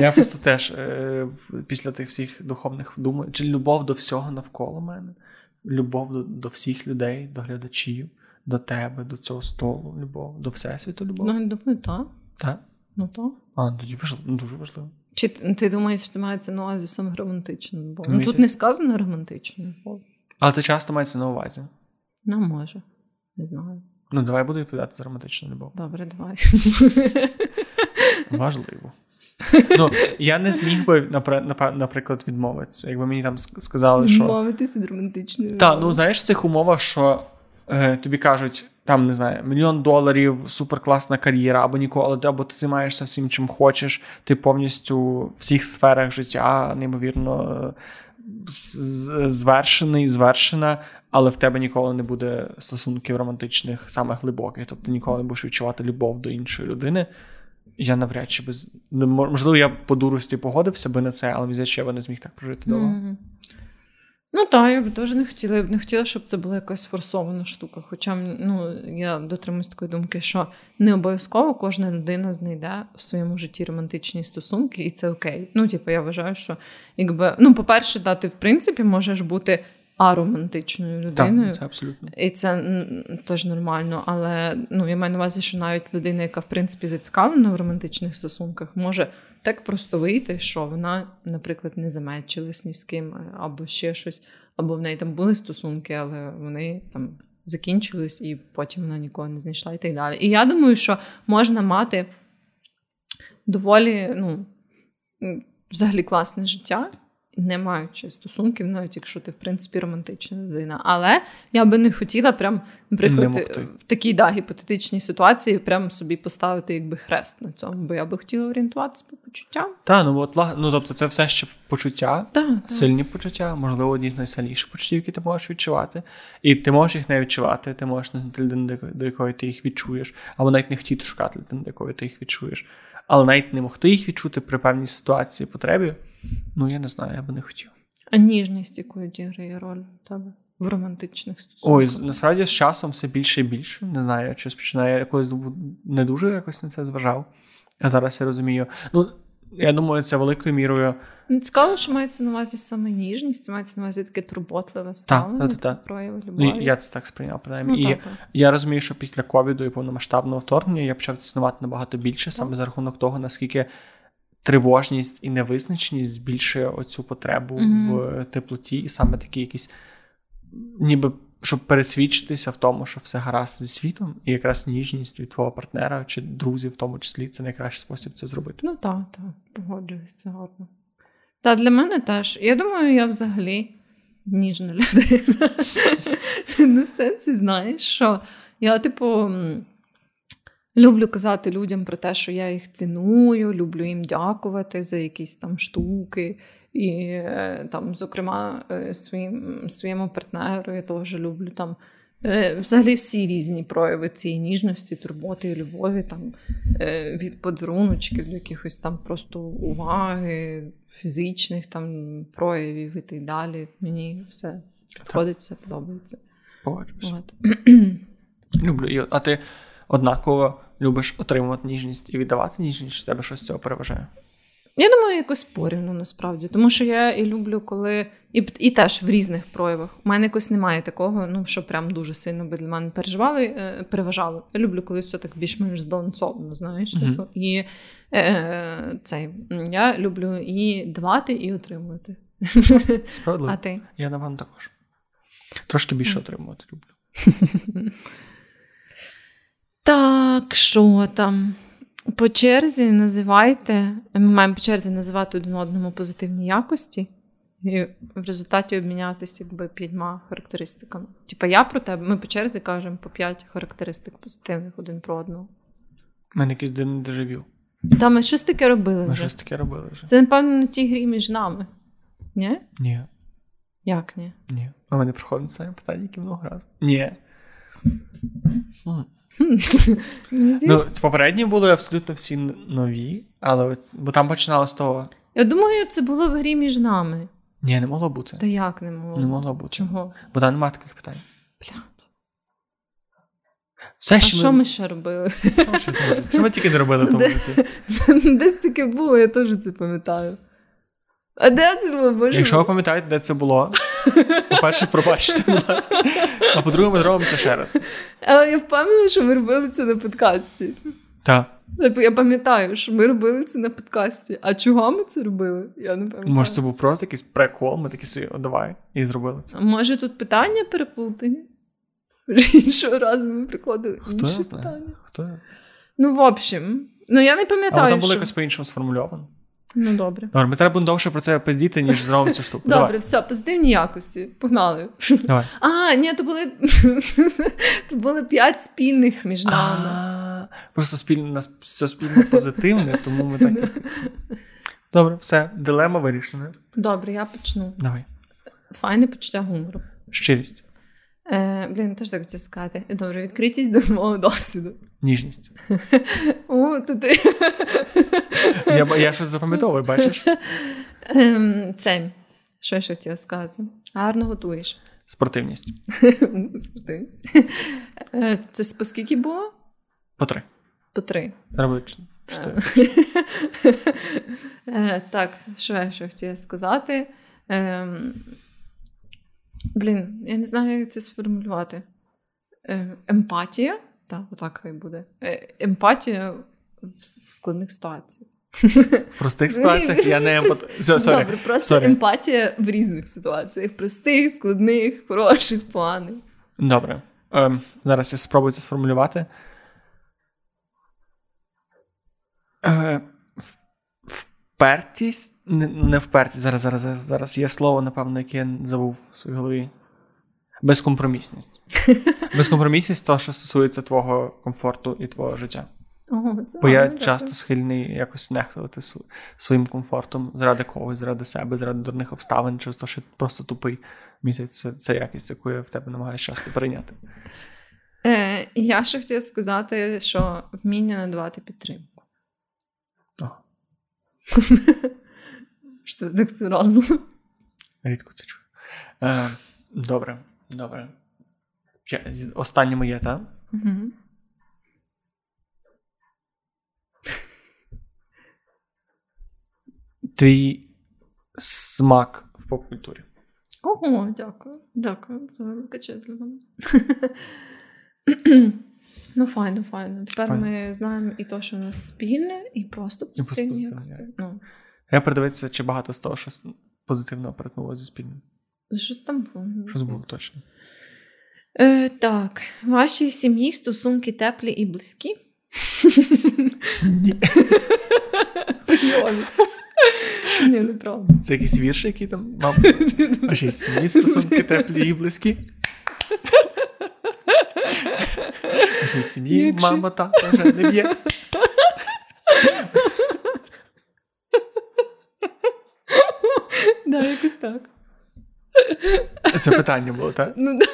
Я просто теж е, після тих всіх духовних думаю, чи любов до всього навколо мене, любов до, до всіх людей, до глядачів, до тебе, до цього столу, любов, до всесвіту любов. Ну, я думаю, так. Так? Ну так. А, тоді важливо, ну, дуже важливо. Чи ти думаєш, що це мається на увазі саме романтичну любов? Ну тут не сказано романтичну любов. Але це часто мається на увазі. Ну, може. Не знаю. Ну, давай буду відповідати за романтичну любов. Добре, давай. Важливо. Ну, я не зміг би, наприклад, відмовитися. Якби мені там сказали, що. Відмовитися від романтичної. Так, ну знаєш, в цих умовах, що е, тобі кажуть, там не знаю, мільйон доларів, суперкласна кар'єра, або ніколи, або ти займаєшся всім, чим хочеш, ти повністю в всіх сферах життя, неймовірно звершений, звершена, але в тебе ніколи не буде стосунків романтичних, саме глибоких. Тобто ніколи не будеш відчувати любов до іншої людини. Я навряд чи без можливо, я по дурості погодився би на це, але мені я би не зміг так прожити довго. Mm-hmm. Ну так, я б теж не хотіла. Я б не хотіла, щоб це була якась форсована штука. Хоча ну, я дотримуюсь такої думки, що не обов'язково кожна людина знайде в своєму житті романтичні стосунки, і це окей. Ну, типу, я вважаю, що якби ну, по-перше, да, ти в принципі можеш бути аромантичною людиною. Так, це абсолютно. І це теж нормально. Але ну, я маю на увазі, що навіть людина, яка в принципі зацікавлена в романтичних стосунках, може так просто вийти, що вона, наприклад, не замечилась ні з ким, або ще щось, або в неї там були стосунки, але вони там закінчились, і потім вона нікого не знайшла і так далі. І я думаю, що можна мати доволі, ну, взагалі класне життя не маючи стосунків, навіть якщо ти в принципі романтична людина. Але я би не хотіла прям, наприклад, в такій да, гіпотетичній ситуації прям собі поставити якби хрест на цьому, бо я би хотіла орієнтуватися по почуттям. Так, ну от ну тобто, це все ще почуття, та, сильні та. почуття, можливо, одні з найсильніших почуттів, які ти можеш відчувати. І ти можеш їх не відчувати, ти можеш не знайти людину, до якої ти їх відчуєш, або навіть не хотіти шукати людину, до якої ти їх відчуєш. Але навіть не могти їх відчути при певній ситуації потребі. Ну, я не знаю, я би не хотів. А ніжність якою діграє роль тебе в романтичних стосунках? Ой, насправді з часом все більше і більше. Не знаю, щось починає якось не дуже якось на це зважав. А зараз я розумію. Ну, я думаю, це великою мірою. Ну, цікаво, що мається на увазі саме ніжність, мається на увазі таке турботливе ставлення, та, та, та. прояви любові. Ну, я це так сприйняв, принаймні. Ну, і та, я розумію, що після ковіду і повномасштабного вторгнення я почав цінувати набагато більше, саме за рахунок того, наскільки тривожність і невизначеність збільшує оцю потребу mm-hmm. в теплоті, і саме такі якісь, ніби щоб пересвідчитися в тому, що все гаразд зі світом, і якраз ніжність від твого партнера чи друзів, в тому числі, це найкращий спосіб це зробити. Ну так, так, погоджуюсь, це гарно. Та для мене теж. Я думаю, я взагалі ніжна людина. Ну, в сенсі, знаєш, що я, типу. Люблю казати людям про те, що я їх ціную, люблю їм дякувати за якісь там штуки. І е, там, зокрема, е, своїм, своєму партнеру я теж люблю там. Е, взагалі всі різні прояви цієї ніжності, турботи і любові, там, від подаруночків до якихось там просто уваги, фізичних там проявів і так далі. Мені все підходить, все подобається. Погоджуюся. Люблю. А ти однаково любиш отримувати ніжність і віддавати ніжність, чи тебе щось з цього переважає? Я думаю, якось порівну насправді. Тому що я і люблю, коли. І і теж в різних проявах. У мене якось немає такого, ну що прям дуже сильно би для мене переживали, е, переважало. Я люблю, коли все так більш-менш збалансовано, знаєш. Uh-huh. Типу. І е, е, цей, я люблю і давати, і отримувати. Справедливо. А ти? Я напевно також. Трошки більше отримувати люблю. Так, що там? По черзі називайте. Ми маємо по черзі називати один одному позитивні якості, і в результаті обмінятися якби п'ятьма характеристиками. Типа я про тебе, ми по черзі кажемо по п'ять характеристик позитивних один про одного. У мене якийсь день дежавю. Та ми щось таке робили. Ми вже. щось таке робили вже. Це, напевно, на тій грі між нами. Ні? Ні, Як ні? ні. А мене приходить саме питання, які много разу. Ні. Ну, попередні були абсолютно всі нові, але ось- бо там починало з того. Я думаю, це було в грі між нами. Ні, не могло бути. Та як не могло? Не могло бути. Чого? Бо там немає таких питань. Блядь. Все, А що що ми... ми ще робили? Що ми- Що ми тільки не робили в тому житті? Десь таке було, я теж це пам'ятаю. А де це було, боже? Якщо ви пам'ятаєте, де це було, по-перше, пробачте, будь ласка. А по-друге, ми зробимо це ще раз. Але я впевнена, що ми робили це на подкасті. Так. Типу, Я пам'ятаю, що ми робили це на подкасті. А чого ми це робили? Я не пам'ятаю. Може, це був просто якийсь прикол, ми такі собі, «О, давай, і зробили це. Може тут питання переплутані? Іншого разу ми приходили. Хто інші питання. Хто? Ну, в общем, ну я не пам'ятаю. там було що... якось по-іншому сформульовано. Ну добре. Добре, ми зараз будемо довше про це пиздіти, ніж зробимо цю штуку. Добре, все, позитивні якості. Погнали. Давай. А, ні, то були то були п'ять спільних між нами. А, Просто спільно у нас все спільно позитивне, тому ми так. Добре, все, дилема вирішена. Добре, я почну. Давай. Файне почуття гумору. Щирість, Е, блін, теж так хотів сказати. Добре, відкритість до мого досвіду. ніжність. О, то ти. Я, я щось запам'ятовую, бачиш? Ем, Це, що я ще хотіла сказати? Гарно готуєш. Спортивність. Спортивність. Е, Це по скільки було? По три. По три. Треба чотири. Е, Так, що я ще хотіла сказати? Блін, я не знаю, як це сформулювати. Е, Емпатія. Так, отак хай буде. Е, Емпатія в складних ситуаціях. В простих ситуаціях я не емпат... Добре, просто емпатія в різних ситуаціях. Простих, складних, хороших, поганих. Добре. Ем, зараз я спробую це сформулювати. Е, впертість. Не, впертість. Зараз, зараз, зараз, зараз є слово, напевно, яке я забув в своїй голові. Безкомпромісність. Безкомпромісність то, що стосується твого комфорту і твого життя. Це Бо я часто схильний якось нехтувати своїм комфортом заради когось, заради себе, заради дурних обставин, через те, що просто тупий. Місяць це, це якість, яку я в тебе намагаюся часто прийняти. Е, я ще хотіла сказати, що вміння надавати підтримку. О, Що так це разом? рідко це чую. Е, добре, добре. Останнє моє, так? Угу. Твій смак в поп-культурі. Ого, дякую. Дякую. Це велика честь для мене. Ну, файно, файно. Тепер Файно. ми знаємо і те, що у нас спільне, і просто позитивні якості. Ну, Я передивитися, чи багато з того, що позитивно перетнуло зі спільним. щось там було. Щось було точно. Е, так, в вашій сім'ї стосунки теплі і близькі. Ні. Ні, неправда. Це якийсь вірш, який там мав. А ще сім'ї стосунки теплі і близькі. Ще сім'ї Якщо- мама тата вже не б'є. Да, якось так. Це питання було, так? Ну да.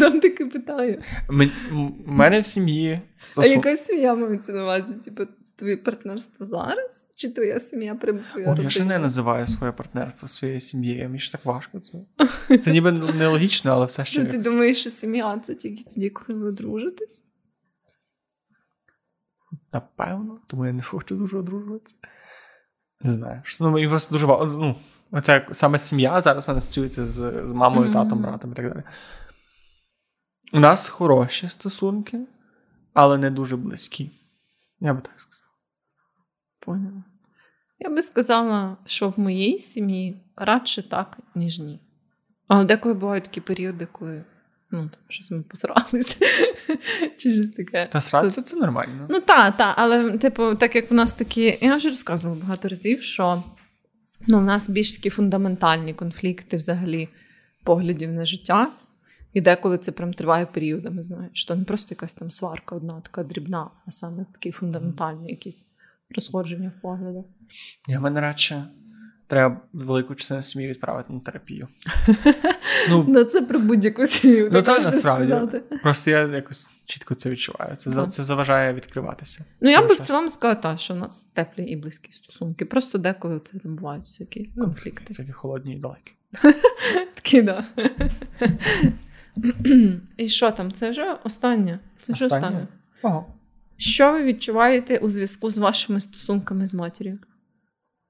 Там таке питаю. У мене в сім'ї А якась сім'я мається на увазі? Типу, твоє партнерство зараз? Чи твоя сім'я прям твоя О, я ще не називаю своє партнерство своєю сім'єю. Мені ж так важко це. Це ніби нелогічно, але все ще. Ти якось. думаєш, що сім'я це тільки тоді, коли ви одружитесь? Напевно, тому я не хочу дуже одружуватися. Не знаю. Ну, мені просто дуже ну, оця саме сім'я зараз мене асоціюється з, з мамою, Мгм. татом, братом і так далі. У нас хороші стосунки, але не дуже близькі. Я би так сказав. Поняла. Я би сказала, що в моїй сім'ї радше так, ніж ні. Але деколи бувають такі періоди, коли Ну, там щось ми посралися. Через таке. Та сратися це нормально. Ну так, так, але, типу, так як в нас такі. Я вже розказувала багато разів, що ну, в нас більш такі фундаментальні конфлікти взагалі поглядів на життя. І деколи це прям триває періодами, знаєш, що не просто якась там сварка одна, така дрібна, а саме такі фундаментальні якісь розходження в поглядах. Я мене радше треба велику частину сім'ї відправити на терапію. Ну, ну це про будь-яку сім'ю. Ну, так насправді. Сказати. Просто я якось чітко це відчуваю. Це так. це заважає відкриватися. Ну, я би в цілому сказала, так, що в нас теплі і близькі стосунки. Просто деколи це там бувають всякі ну, конфлікти. Всякі холодні і далекі. Такі, так. І що там? Це вже останнє. Це вже останнє. Ага. Що ви відчуваєте у зв'язку з вашими стосунками з матір'ю?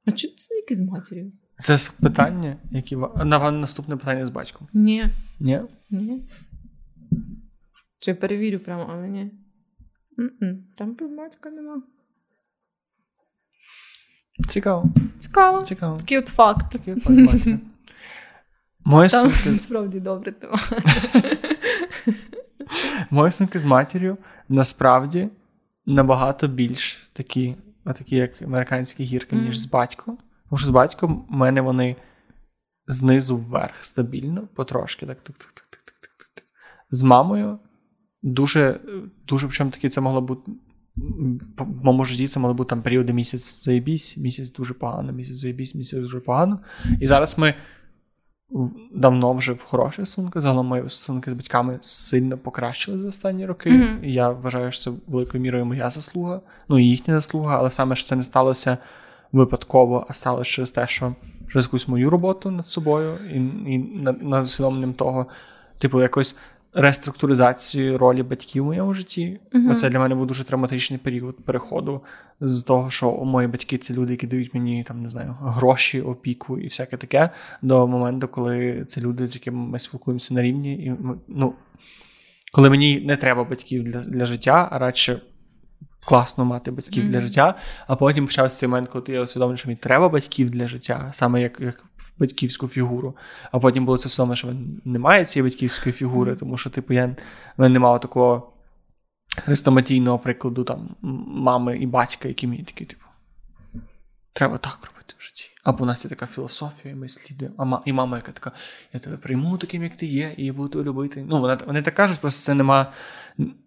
А чи це які з матір'ю? Це питання, які на наступне питання з батьком. Ні. Ні? Ні. Чи перевірю прямо, а ні. Там про батька нема. Цікаво. Цікаво. Цікаво. Такий от факт. Такий от факт Моє Там сумки... справді добре. Мої сумки з матір'ю насправді набагато більш такі, такі як американські гірки, ніж з батьком. Тому що з батьком в мене вони знизу вверх стабільно, потрошки. так, так, так, так, так, так, так, так. З мамою дуже, дуже причому таки це могло бути. В моєму житті це мали бути там періоди місяць заєбісь, місяць дуже погано, місяць заєбісь, місяць дуже погано. І зараз ми давно вже в хороші стосунки. Загалом мої стосунки з батьками сильно покращили за останні роки. Mm-hmm. І я вважаю, що це великою мірою моя заслуга, ну і їхня заслуга, але саме що це не сталося випадково, а сталося через те, що через якусь мою роботу над собою і і над, над усвідомленням того, типу, якось реструктуризацію ролі батьків у моєму житті. Uh-huh. Бо це для мене був дуже травматичний період переходу з того, що мої батьки це люди, які дають мені там не знаю гроші, опіку і всяке таке, до моменту, коли це люди, з якими ми спілкуємося на рівні, і ну. Коли мені не треба батьків для для життя, а радше класно мати батьків mm-hmm. для життя. А потім почався цей момент, коли я усвідомив, що мені треба батьків для життя, саме як як в батьківську фігуру. А потім було це саме, що немає цієї батьківської фігури, mm-hmm. тому що, типу, я в мене немає такого хрестоматійного прикладу там мами і батька, які мені такі, типу, треба так робити в житті. Або у нас є така філософія, ми слідуємо. А ма, і мама, яка така, я тебе прийму таким, як ти є, і я буду тебе любити. Ну, вони, вони так кажуть, просто це нема.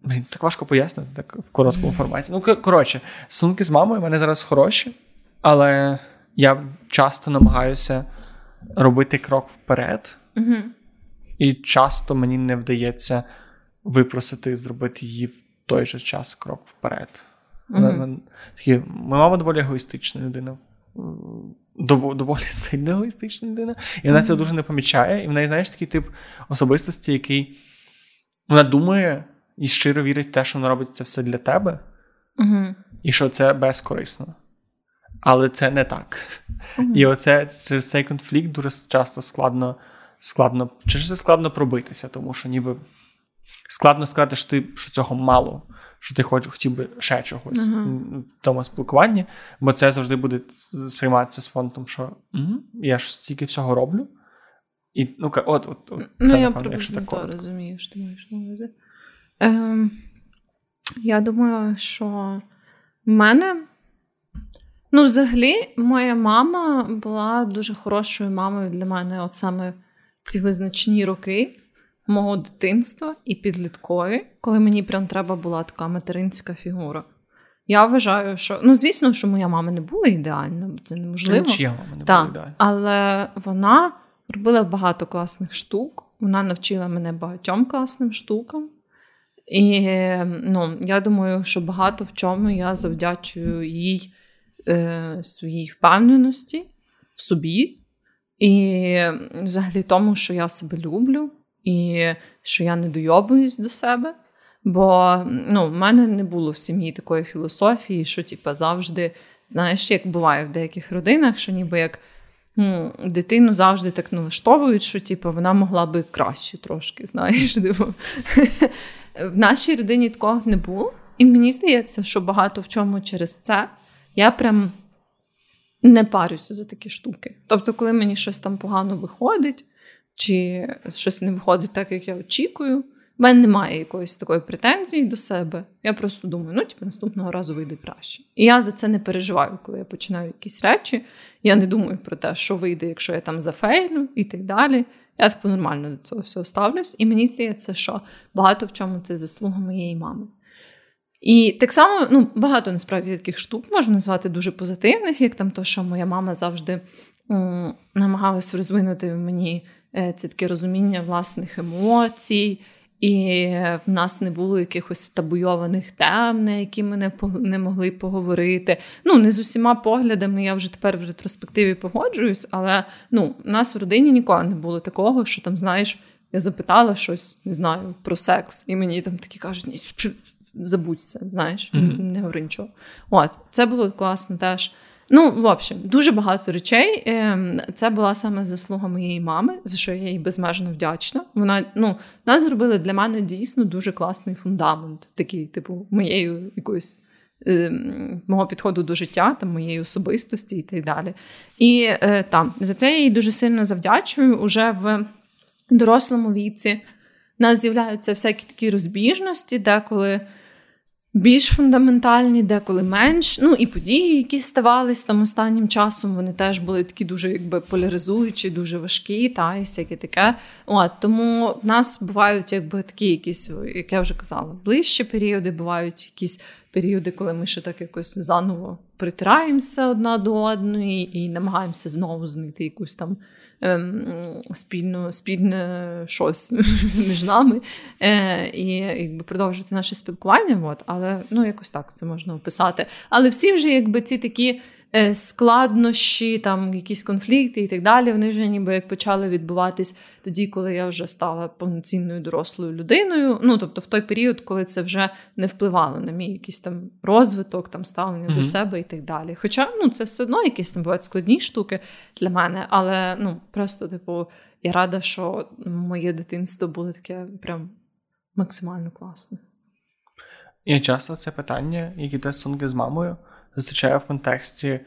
Блін, це так важко пояснити так в короткому форматі. Ну, коротше, стосунки з мамою в мене зараз хороші, але я часто намагаюся робити крок вперед, угу. і часто мені не вдається випросити зробити її в той же час крок вперед. Угу. Моя мама доволі егоїстична людина доволі сильно егоїстична людина, і вона mm-hmm. це дуже не помічає. І в неї, знаєш, такий тип особистості, який вона думає і щиро вірить в те, що вона робить це все для тебе, mm-hmm. і що це безкорисно. Але це не так. Mm-hmm. І оце через цей конфлікт дуже часто складно складно, через це складно пробитися, тому що ніби складно сказати, що ти що цього мало що ти хоч, хотів би ще чогось uh-huh. в тому спілкуванні, бо це завжди буде сприйматися з фонтом, що угу, я ж стільки всього роблю. І ну, от, от, от ну, це, ну, напевно, я якщо так коротко. розумію, що ти маєш на увазі. Ем, Я думаю, що в мене. Ну, взагалі, моя мама була дуже хорошою мамою для мене, от саме ці визначні роки мого дитинства і підліткові, коли мені прям треба була така материнська фігура. Я вважаю, що ну, звісно, що моя мама не була ідеальна, бо це неможливо. Чия мама не була ідеальна. Але вона робила багато класних штук. Вона навчила мене багатьом класним штукам. І ну, я думаю, що багато в чому я завдячую їй е, своїй впевненості в собі. І взагалі тому, що я себе люблю, і що я не дойобуюсь до себе. Бо ну, в мене не було в сім'ї такої філософії, що типу, завжди, знаєш, як буває в деяких родинах, що ніби як ну, дитину завжди так налаштовують, що типу, вона могла би краще трошки. знаєш. Типу. В нашій родині такого не було. І мені здається, що багато в чому через це я прям не парюся за такі штуки. Тобто, коли мені щось там погано виходить, чи щось не виходить так, як я очікую. У мене немає якоїсь такої претензії до себе. Я просто думаю, ну типу, наступного разу вийде краще. І я за це не переживаю, коли я починаю якісь речі. Я не думаю про те, що вийде, якщо я там зафейлю і так далі. Я типу нормально до цього всього ставлюсь. І мені здається, що багато в чому це заслуга моєї мами. І так само ну, багато насправді таких штук можна назвати дуже позитивних, як там то, що моя мама завжди м, намагалась розвинути в мені це таке розуміння власних емоцій. І в нас не було якихось табуйованих тем, на які ми не не могли поговорити. Ну, не з усіма поглядами, я вже тепер в ретроспективі погоджуюсь, але ну, у нас в родині ніколи не було такого, що там, знаєш, я запитала щось, не знаю, про секс, і мені там такі кажуть, ні, забудь це, знаєш, mm-hmm. не говори нічого. От, це було класно теж. Ну, в общем, дуже багато речей. Ем, це була саме заслуга моєї мами, за що я їй безмежно вдячна. Вона ну, нас зробила для мене дійсно дуже класний фундамент, такий, типу, моєю якоюсь. Ем, мого підходу до життя, там, моєї особистості і так далі. І е, там за це я їй дуже сильно завдячую. Уже в дорослому віці У нас з'являються всякі такі розбіжності, деколи більш фундаментальні, деколи менш. Ну і події, які ставались там останнім часом, вони теж були такі дуже якби поляризуючі, дуже важкі, та і всяке таке. От тому в нас бувають якби такі якісь, як я вже казала, ближчі періоди, бувають якісь періоди, коли ми ще так якось заново притираємося одна до одної і намагаємося знову знайти якусь там спільну, спільне щось між нами е, і якби продовжувати наше спілкування. От, Але ну якось так це можна описати. Але всі вже якби ці такі. Е, складнощі, там якісь конфлікти і так далі. Вони вже ніби як почали відбуватись тоді, коли я вже стала повноцінною дорослою людиною. Ну тобто, в той період, коли це вже не впливало на мій якийсь там розвиток, там ставлення mm-hmm. до себе і так далі. Хоча ну це все одно якісь там бувають складні штуки для мене, але ну просто, типу, я рада, що моє дитинство було таке прям максимально класне. Я часто це питання, які те стосунки з мамою зустрічаю в контексті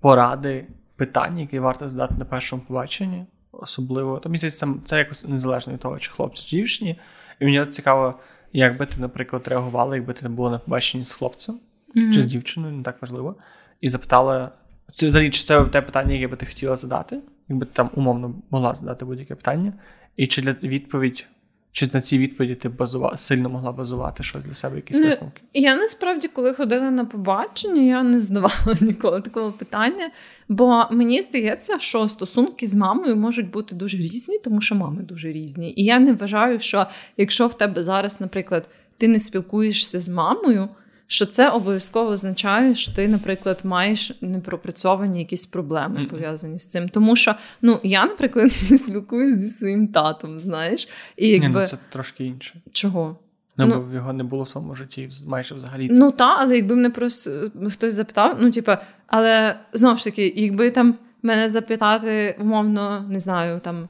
поради питань, які варто задати на першому побаченні. Особливо, то мені здається, це якось незалежно від того, чи хлопці, чи дівчині. І мені цікаво, як би ти, наприклад, реагувала, якби ти не була на побаченні з хлопцем mm-hmm. чи з дівчиною, не так важливо, і запитала, взагалі, чи це те питання, яке би ти хотіла задати, якби ти там умовно могла задати будь-яке питання, і чи для відповідь чи на цій відповіді ти базува... сильно могла базувати щось для себе, якісь ну, висновки? Я насправді, коли ходила на побачення, я не здавала ніколи такого питання. Бо мені здається, що стосунки з мамою можуть бути дуже різні, тому що мами дуже різні. І я не вважаю, що якщо в тебе зараз, наприклад, ти не спілкуєшся з мамою що це обов'язково означає, що ти, наприклад, маєш непропрацьовані якісь проблеми mm-hmm. пов'язані з цим. Тому що ну я, наприклад, не спілкуюся зі своїм татом, знаєш. І якби... Ні, ну Це трошки інше. Чого? Ну, ну, бо його не було в своєму житті, майже взагалі. Це. Ну так, але якби мене просто хтось запитав, ну типа, але знову ж таки, якби там мене запитати, умовно, не знаю, там.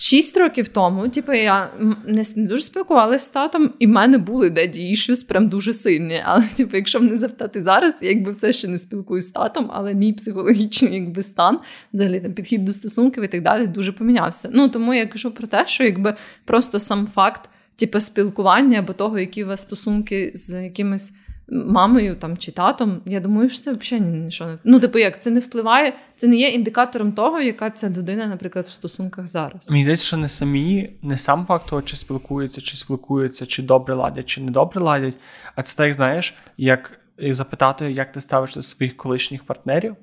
Шість років тому, типу, я не, дуже спілкувалася з татом, і в мене були деді іщус прям дуже сильні. Але, типу, якщо мене запитати зараз, я якби все ще не спілкуюся з татом, але мій психологічний якби стан, взагалі там підхід до стосунків і так далі, дуже помінявся. Ну тому я кажу про те, що якби просто сам факт, типу, спілкування або того, які у вас стосунки з якимись мамою там чи татом, я думаю, що це взагалі нічого не ну, типу, як це не впливає, це не є індикатором того, яка ця людина, наприклад, в стосунках зараз. Мені здається, що не самі, не сам факт того, чи спілкуються, чи спілкуються, чи добре ладять, чи не добре ладять. А це так, знаєш, як запитати, як ти ставишся до своїх колишніх партнерів.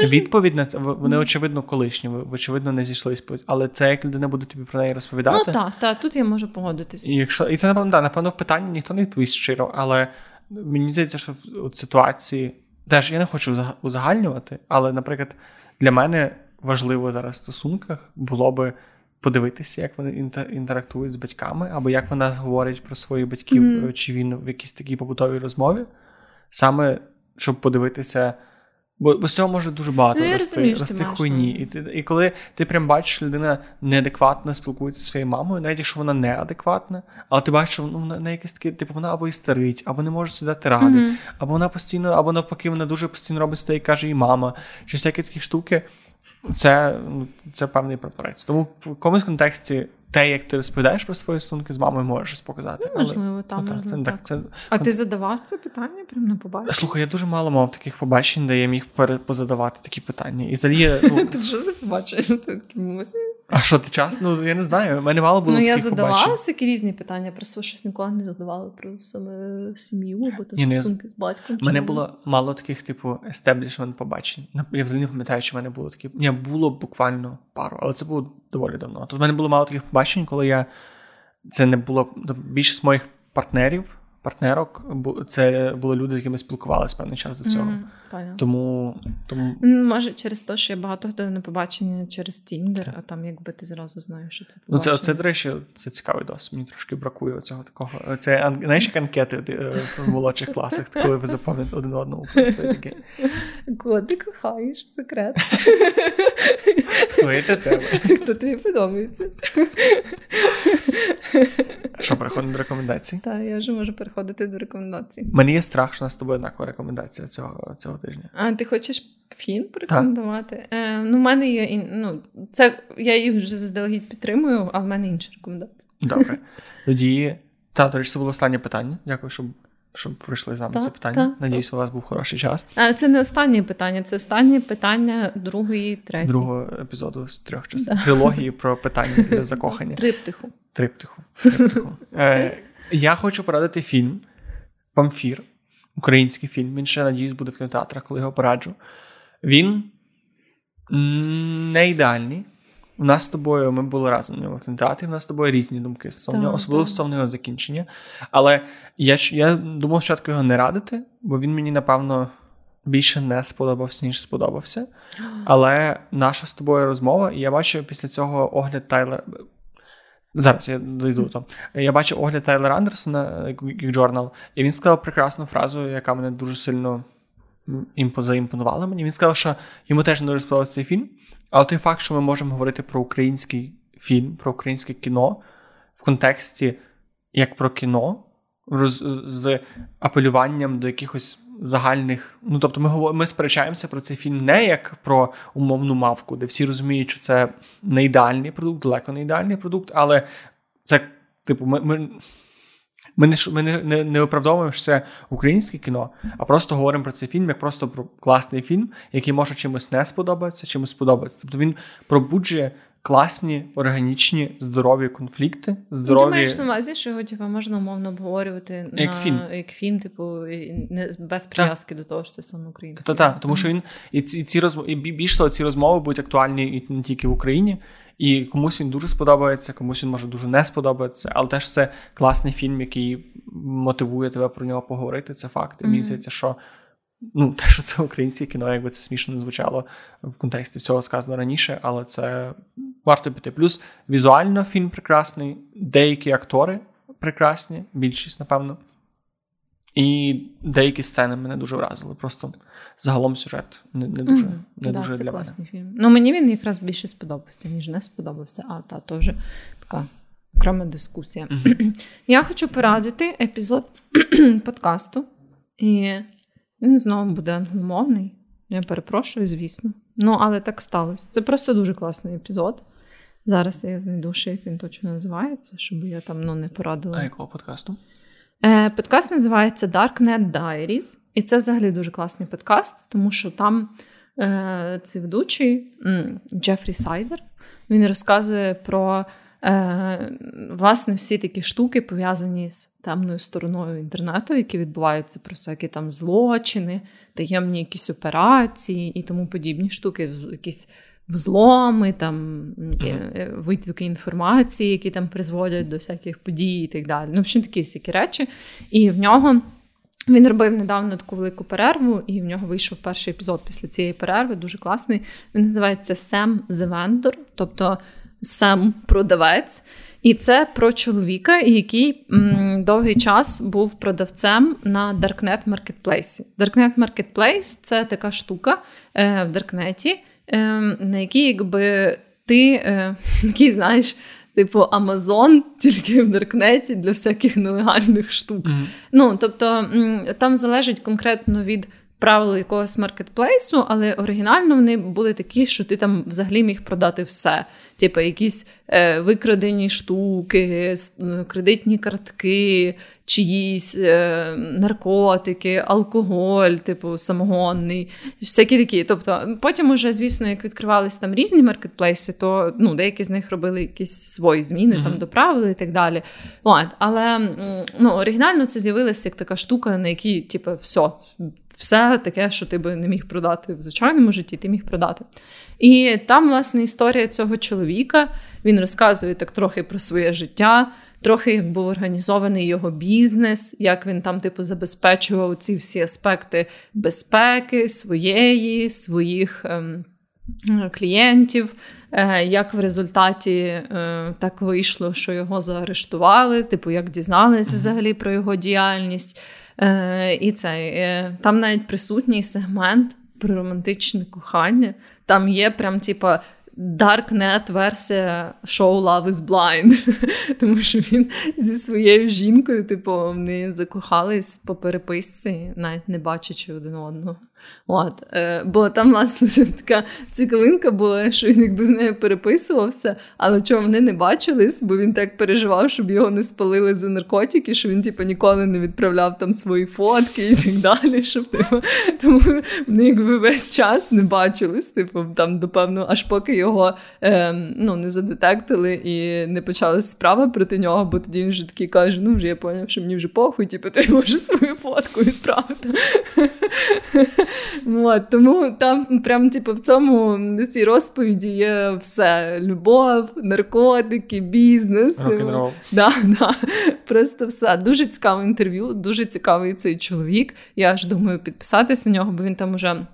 Ви Відповідь на це вони очевидно колишні, ви очевидно не зійшлись, але це як людина буде тобі про неї розповідати. Ну так, так, тут я можу погодитися. І якщо і це напевно, да, напевно, в питанні ніхто не відповість щиро, але Мені здається, що в ситуації теж я не хочу узагальнювати, але, наприклад, для мене важливо зараз в стосунках було би подивитися, як вони інтерактують з батьками, або як вона говорить про своїх батьків, mm-hmm. чи він в якійсь такій побутовій розмові, саме щоб подивитися. Бо, бо з цього може дуже багато ну, рости, розумію, рости хуйні. І ти, і коли ти прям бачиш, що людина неадекватно спілкується зі своєю мамою, навіть якщо вона неадекватна, але ти бачиш, що ну, вона на якесь таке, типу, вона або істерить, або не може сідати ради, mm-hmm. або вона постійно, або навпаки, вона дуже постійно робить те, і каже їй мама, чи всякі такі штуки. Це ну, це певний прапорець. Тому в якомусь контексті те, як ти розповідаєш про свої стосунки з мамою, можеш щось показати. Ну, можливо, там. Ну, можливо, це, так. це, А ти задавав це питання прямо на побачення? Слухай, я дуже мало мав таких побачень, де я міг позадавати такі питання. І взагалі, ну... Ти вже за побачення? А що ти час? Ну я не знаю. У мене мало було. Ну, таких я задавала всякі різні питання, просто щось ніколи не задавала про саме сім'ю, або там стосунки з батьком. У мене було мало таких, типу, естеблішмент побачень. Я взагалі не пам'ятаю, чи в мене було такі. Ні, було буквально пару, але це було доволі давно. Тут в мене було мало таких побачень, коли я це не було більшість моїх партнерів партнерок, це були люди, з якими спілкувалися певний час до цього. Mm, тому, тому... Може, через те, що я багато хто не побачення через Тіндер, а там якби ти зразу знаєш, що це побачення. Ну, це, це, до речі, це цікавий досвід. Мені трошки бракує цього такого. Це знаєш, як анкети е, в молодших класах, коли ви запам'ятаєте один одному просто таке. Кого ти кохаєш? Секрет. Хто є для тебе? Хто тобі подобається? Що, переходимо до рекомендацій? Так, я вже можу переходити до рекомендацій. Мені є страх, що у нас з тобою однакова рекомендація цього цього тижня. А ти хочеш фільм порекомендувати? Е, Ну, в мене є ну, це я їх вже заздалегідь підтримую, а в мене інша рекомендація. Добре. Тоді, та, до речі, це було останнє питання. Дякую, щоб щоб прийшли з нами та, це питання. Та, Надіюсь, та. у вас був хороший час. А Це не останнє питання, це останнє питання другої, третьої. Другого епізоду з трьох часів. Трилогії про питання для закохання. Триптиху. Триптиху. Триптиху. Е, Я хочу порадити фільм Памфір, український фільм. Він ще, надіюсь, буде в кінотеатрах, коли його пораджу. Він не ідеальний. У нас з тобою ми були разом в ньому в кінотеатрі, у нас з тобою різні думки стосовно, особливо стосовно його закінчення. Але я я думав спочатку його не радити, бо він мені, напевно, більше не сподобався, ніж сподобався. Але наша з тобою розмова, і я бачу після цього огляд Тайлера. Зараз я дойду там. Я бачив огляд Тайлера Андерсона як Джорнал, і він сказав прекрасну фразу, яка мене дуже сильно заімпонувала мені. Він сказав, що йому теж не дуже сподобався цей фільм. Але той факт, що ми можемо говорити про український фільм, про українське кіно в контексті як про кіно, роз, з апелюванням до якихось загальних. Ну, тобто, ми ми сперечаємося про цей фільм не як про умовну мавку, де всі розуміють, що це не ідеальний продукт, далеко не ідеальний продукт, але це, типу, ми. ми ми не ми не, не, не оправдовуємо, що це українське кіно, а просто говоримо про цей фільм як просто про класний фільм, який може чимось не сподобатися, чимось сподобається. Тобто він пробуджує класні, органічні, здорові конфлікти. здорові... Ти маєш на увазі, що його типу, можна умовно обговорювати як на фільм, як фільм, типу, не без прив'язки до того, що це саме українське. Так, тому що він і ці, і ці розмови, і більш того, ці розмови будуть актуальні і не тільки в Україні. І комусь він дуже сподобається, комусь він може дуже не сподобатися, але теж це класний фільм, який мотивує тебе про нього поговорити. Це факт. І мені здається, що ну, те, що це українське кіно, якби це смішно не звучало в контексті всього сказано раніше, але це варто піти. Плюс візуально фільм прекрасний, деякі актори прекрасні, більшість, напевно. І деякі сцени мене дуже вразили. Просто загалом сюжет не не дуже mm-hmm. не да, дуже це для класний мене. фільм. Ну мені він якраз більше сподобався, ніж не сподобався, а та теж така окрема дискусія. Mm-hmm. Я хочу порадити епізод подкасту, і він знову буде англомовний. Я перепрошую, звісно. Ну, але так сталося. Це просто дуже класний епізод. Зараз я знайду ще, як він точно називається, щоб я там ну, не порадила. А якого подкасту? Е, Подкаст називається Darknet Diaries. І це взагалі дуже класний подкаст, тому що там е, цей ведучий Джефрі Сайдер він розказує про е, власне всі такі штуки, пов'язані з темною стороною інтернету, які відбуваються про всякі там злочини, таємні якісь операції і тому подібні штуки, якісь взломи, там uh-huh. витвіки інформації, які там призводять до всяких подій і так далі. Ну, в общем, такі всякі речі. І в нього. Він робив недавно таку велику перерву, і в нього вийшов перший епізод після цієї перерви, дуже класний. Він називається Sam the Vendor, тобто Сем продавець. І це про чоловіка, який м, довгий час був продавцем на Darknet Marketplace. Darknet Marketplace – це така штука е, в Даркнеті, Ем, на якій, якби ти е, такий, знаєш, типу Амазон, тільки в Даркнеті для всяких нелегальних штук. Mm-hmm. Ну, тобто там залежить конкретно від правила якогось маркетплейсу, але оригінально вони були такі, що ти там взагалі міг продати все. Типу, якісь е, викрадені штуки, кредитні картки, чиїсь е, наркотики, алкоголь, типу самогонний, всякі такі. Тобто, потім, уже, звісно, як відкривались там різні маркетплейси, то ну, деякі з них робили якісь свої зміни mm-hmm. там до правил і так далі. От, Але ну, оригінально це з'явилася як така штука, на якій, типу, все. Все таке, що ти би не міг продати в звичайному житті, ти міг продати. І там, власне, історія цього чоловіка. Він розказує так трохи про своє життя, трохи як був організований його бізнес, як він там, типу, забезпечував ці всі аспекти безпеки своєї, своїх ем, клієнтів. Е, як в результаті е, так вийшло, що його заарештували, типу, як дізнались взагалі про його діяльність. Е, І це там навіть присутній сегмент про романтичне кохання. Там є прям, типа, Даркнет версія шоу Love is Blind. Тому що він зі своєю жінкою, типу, вони закохались по переписці, навіть не бачачи один одного. От, е, Бо там, власне, така цікавинка була, що він якби з нею переписувався, але чого вони не бачились, бо він так переживав, щоб його не спалили за наркотики, що він типу, ніколи не відправляв там свої фотки і так далі. Щоб, типу, Тому вони якби весь час не бачились, типу, там, допевно, аж поки його е, ну, не задетектили і не почалась справа проти нього, бо тоді він вже такий каже: ну вже я зрозумів, що мені вже похуй, типу, ти можеш свою фотку відправити. От, Тому там, прям, типу, в цьому в цій розповіді є все: любов, наркотики, бізнес. Рок-н-рол. Да, да, Просто все. Дуже цікаве інтерв'ю, дуже цікавий цей чоловік. Я ж думаю підписатись на нього, бо він там уже.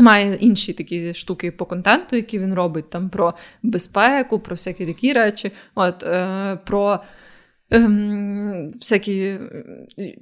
Має інші такі штуки по контенту, які він робить там про безпеку, про всякі такі речі. От е, про ем, всякі е,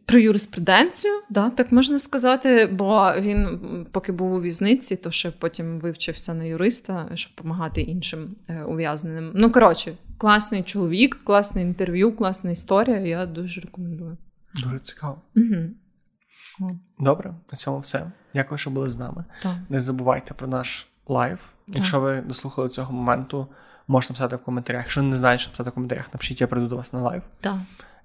про юриспруденцію, да, так можна сказати, бо він, поки був у візниці, то ще потім вивчився на юриста, щоб допомагати іншим е, ув'язненим. Ну, коротше, класний чоловік, класне інтерв'ю, класна історія. Я дуже рекомендую. Дуже цікаво. Угу. Добре, на цьому все. Дякую, що були з нами. Так. Не забувайте про наш live. Якщо ви дослухали цього моменту. Можете написати в коментарях. Якщо не знаєте, що писати в коментарях, напишіть, я прийду до вас на live. Так.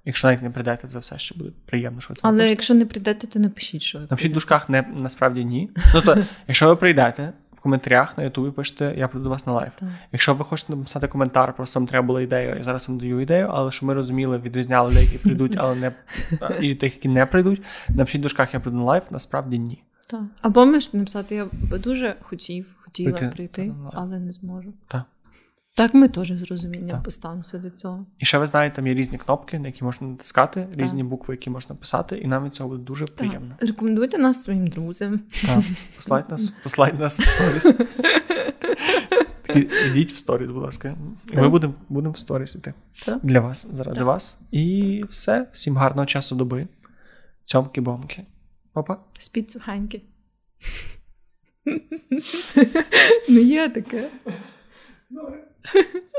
Якщо навіть не прийдете, це все ще буде приємно, що це Але напишете. якщо не прийдете, то напишіть, що ви напишіть в дужках не насправді ні. Ну то, якщо ви прийдете в коментарях на Ютубі, пишете, я прийду до вас на live. Так. Якщо ви хочете написати коментар, просто вам треба була ідея, я зараз вам даю ідею, але щоб ми розуміли, відрізняли людей, які прийдуть, але не і тих, які не прийдуть. Напишіть в дужках, я прийду на live, насправді ні. Так. Або можете написати, я дуже хотів, хотіла прийти, прийти але не зможу. Так. Так, ми теж з розумінням поставимося до цього. І ще ви знаєте, там є різні кнопки, на які можна натискати, так. різні букви, які можна писати, і нам від цього буде дуже так. приємно. Рекомендуйте нас своїм друзям. Так, Пошарте нас, пошарте нас в сторіс. Ідіть в сторіс, будь ласка. І ми будемо будемо в сторіс йти. Для вас, заради так. вас. І все. Всім гарного часу доби. Цьомки-бомки. Опа. Спіть сухеньки. Не є таке. Добре. 呵呵呵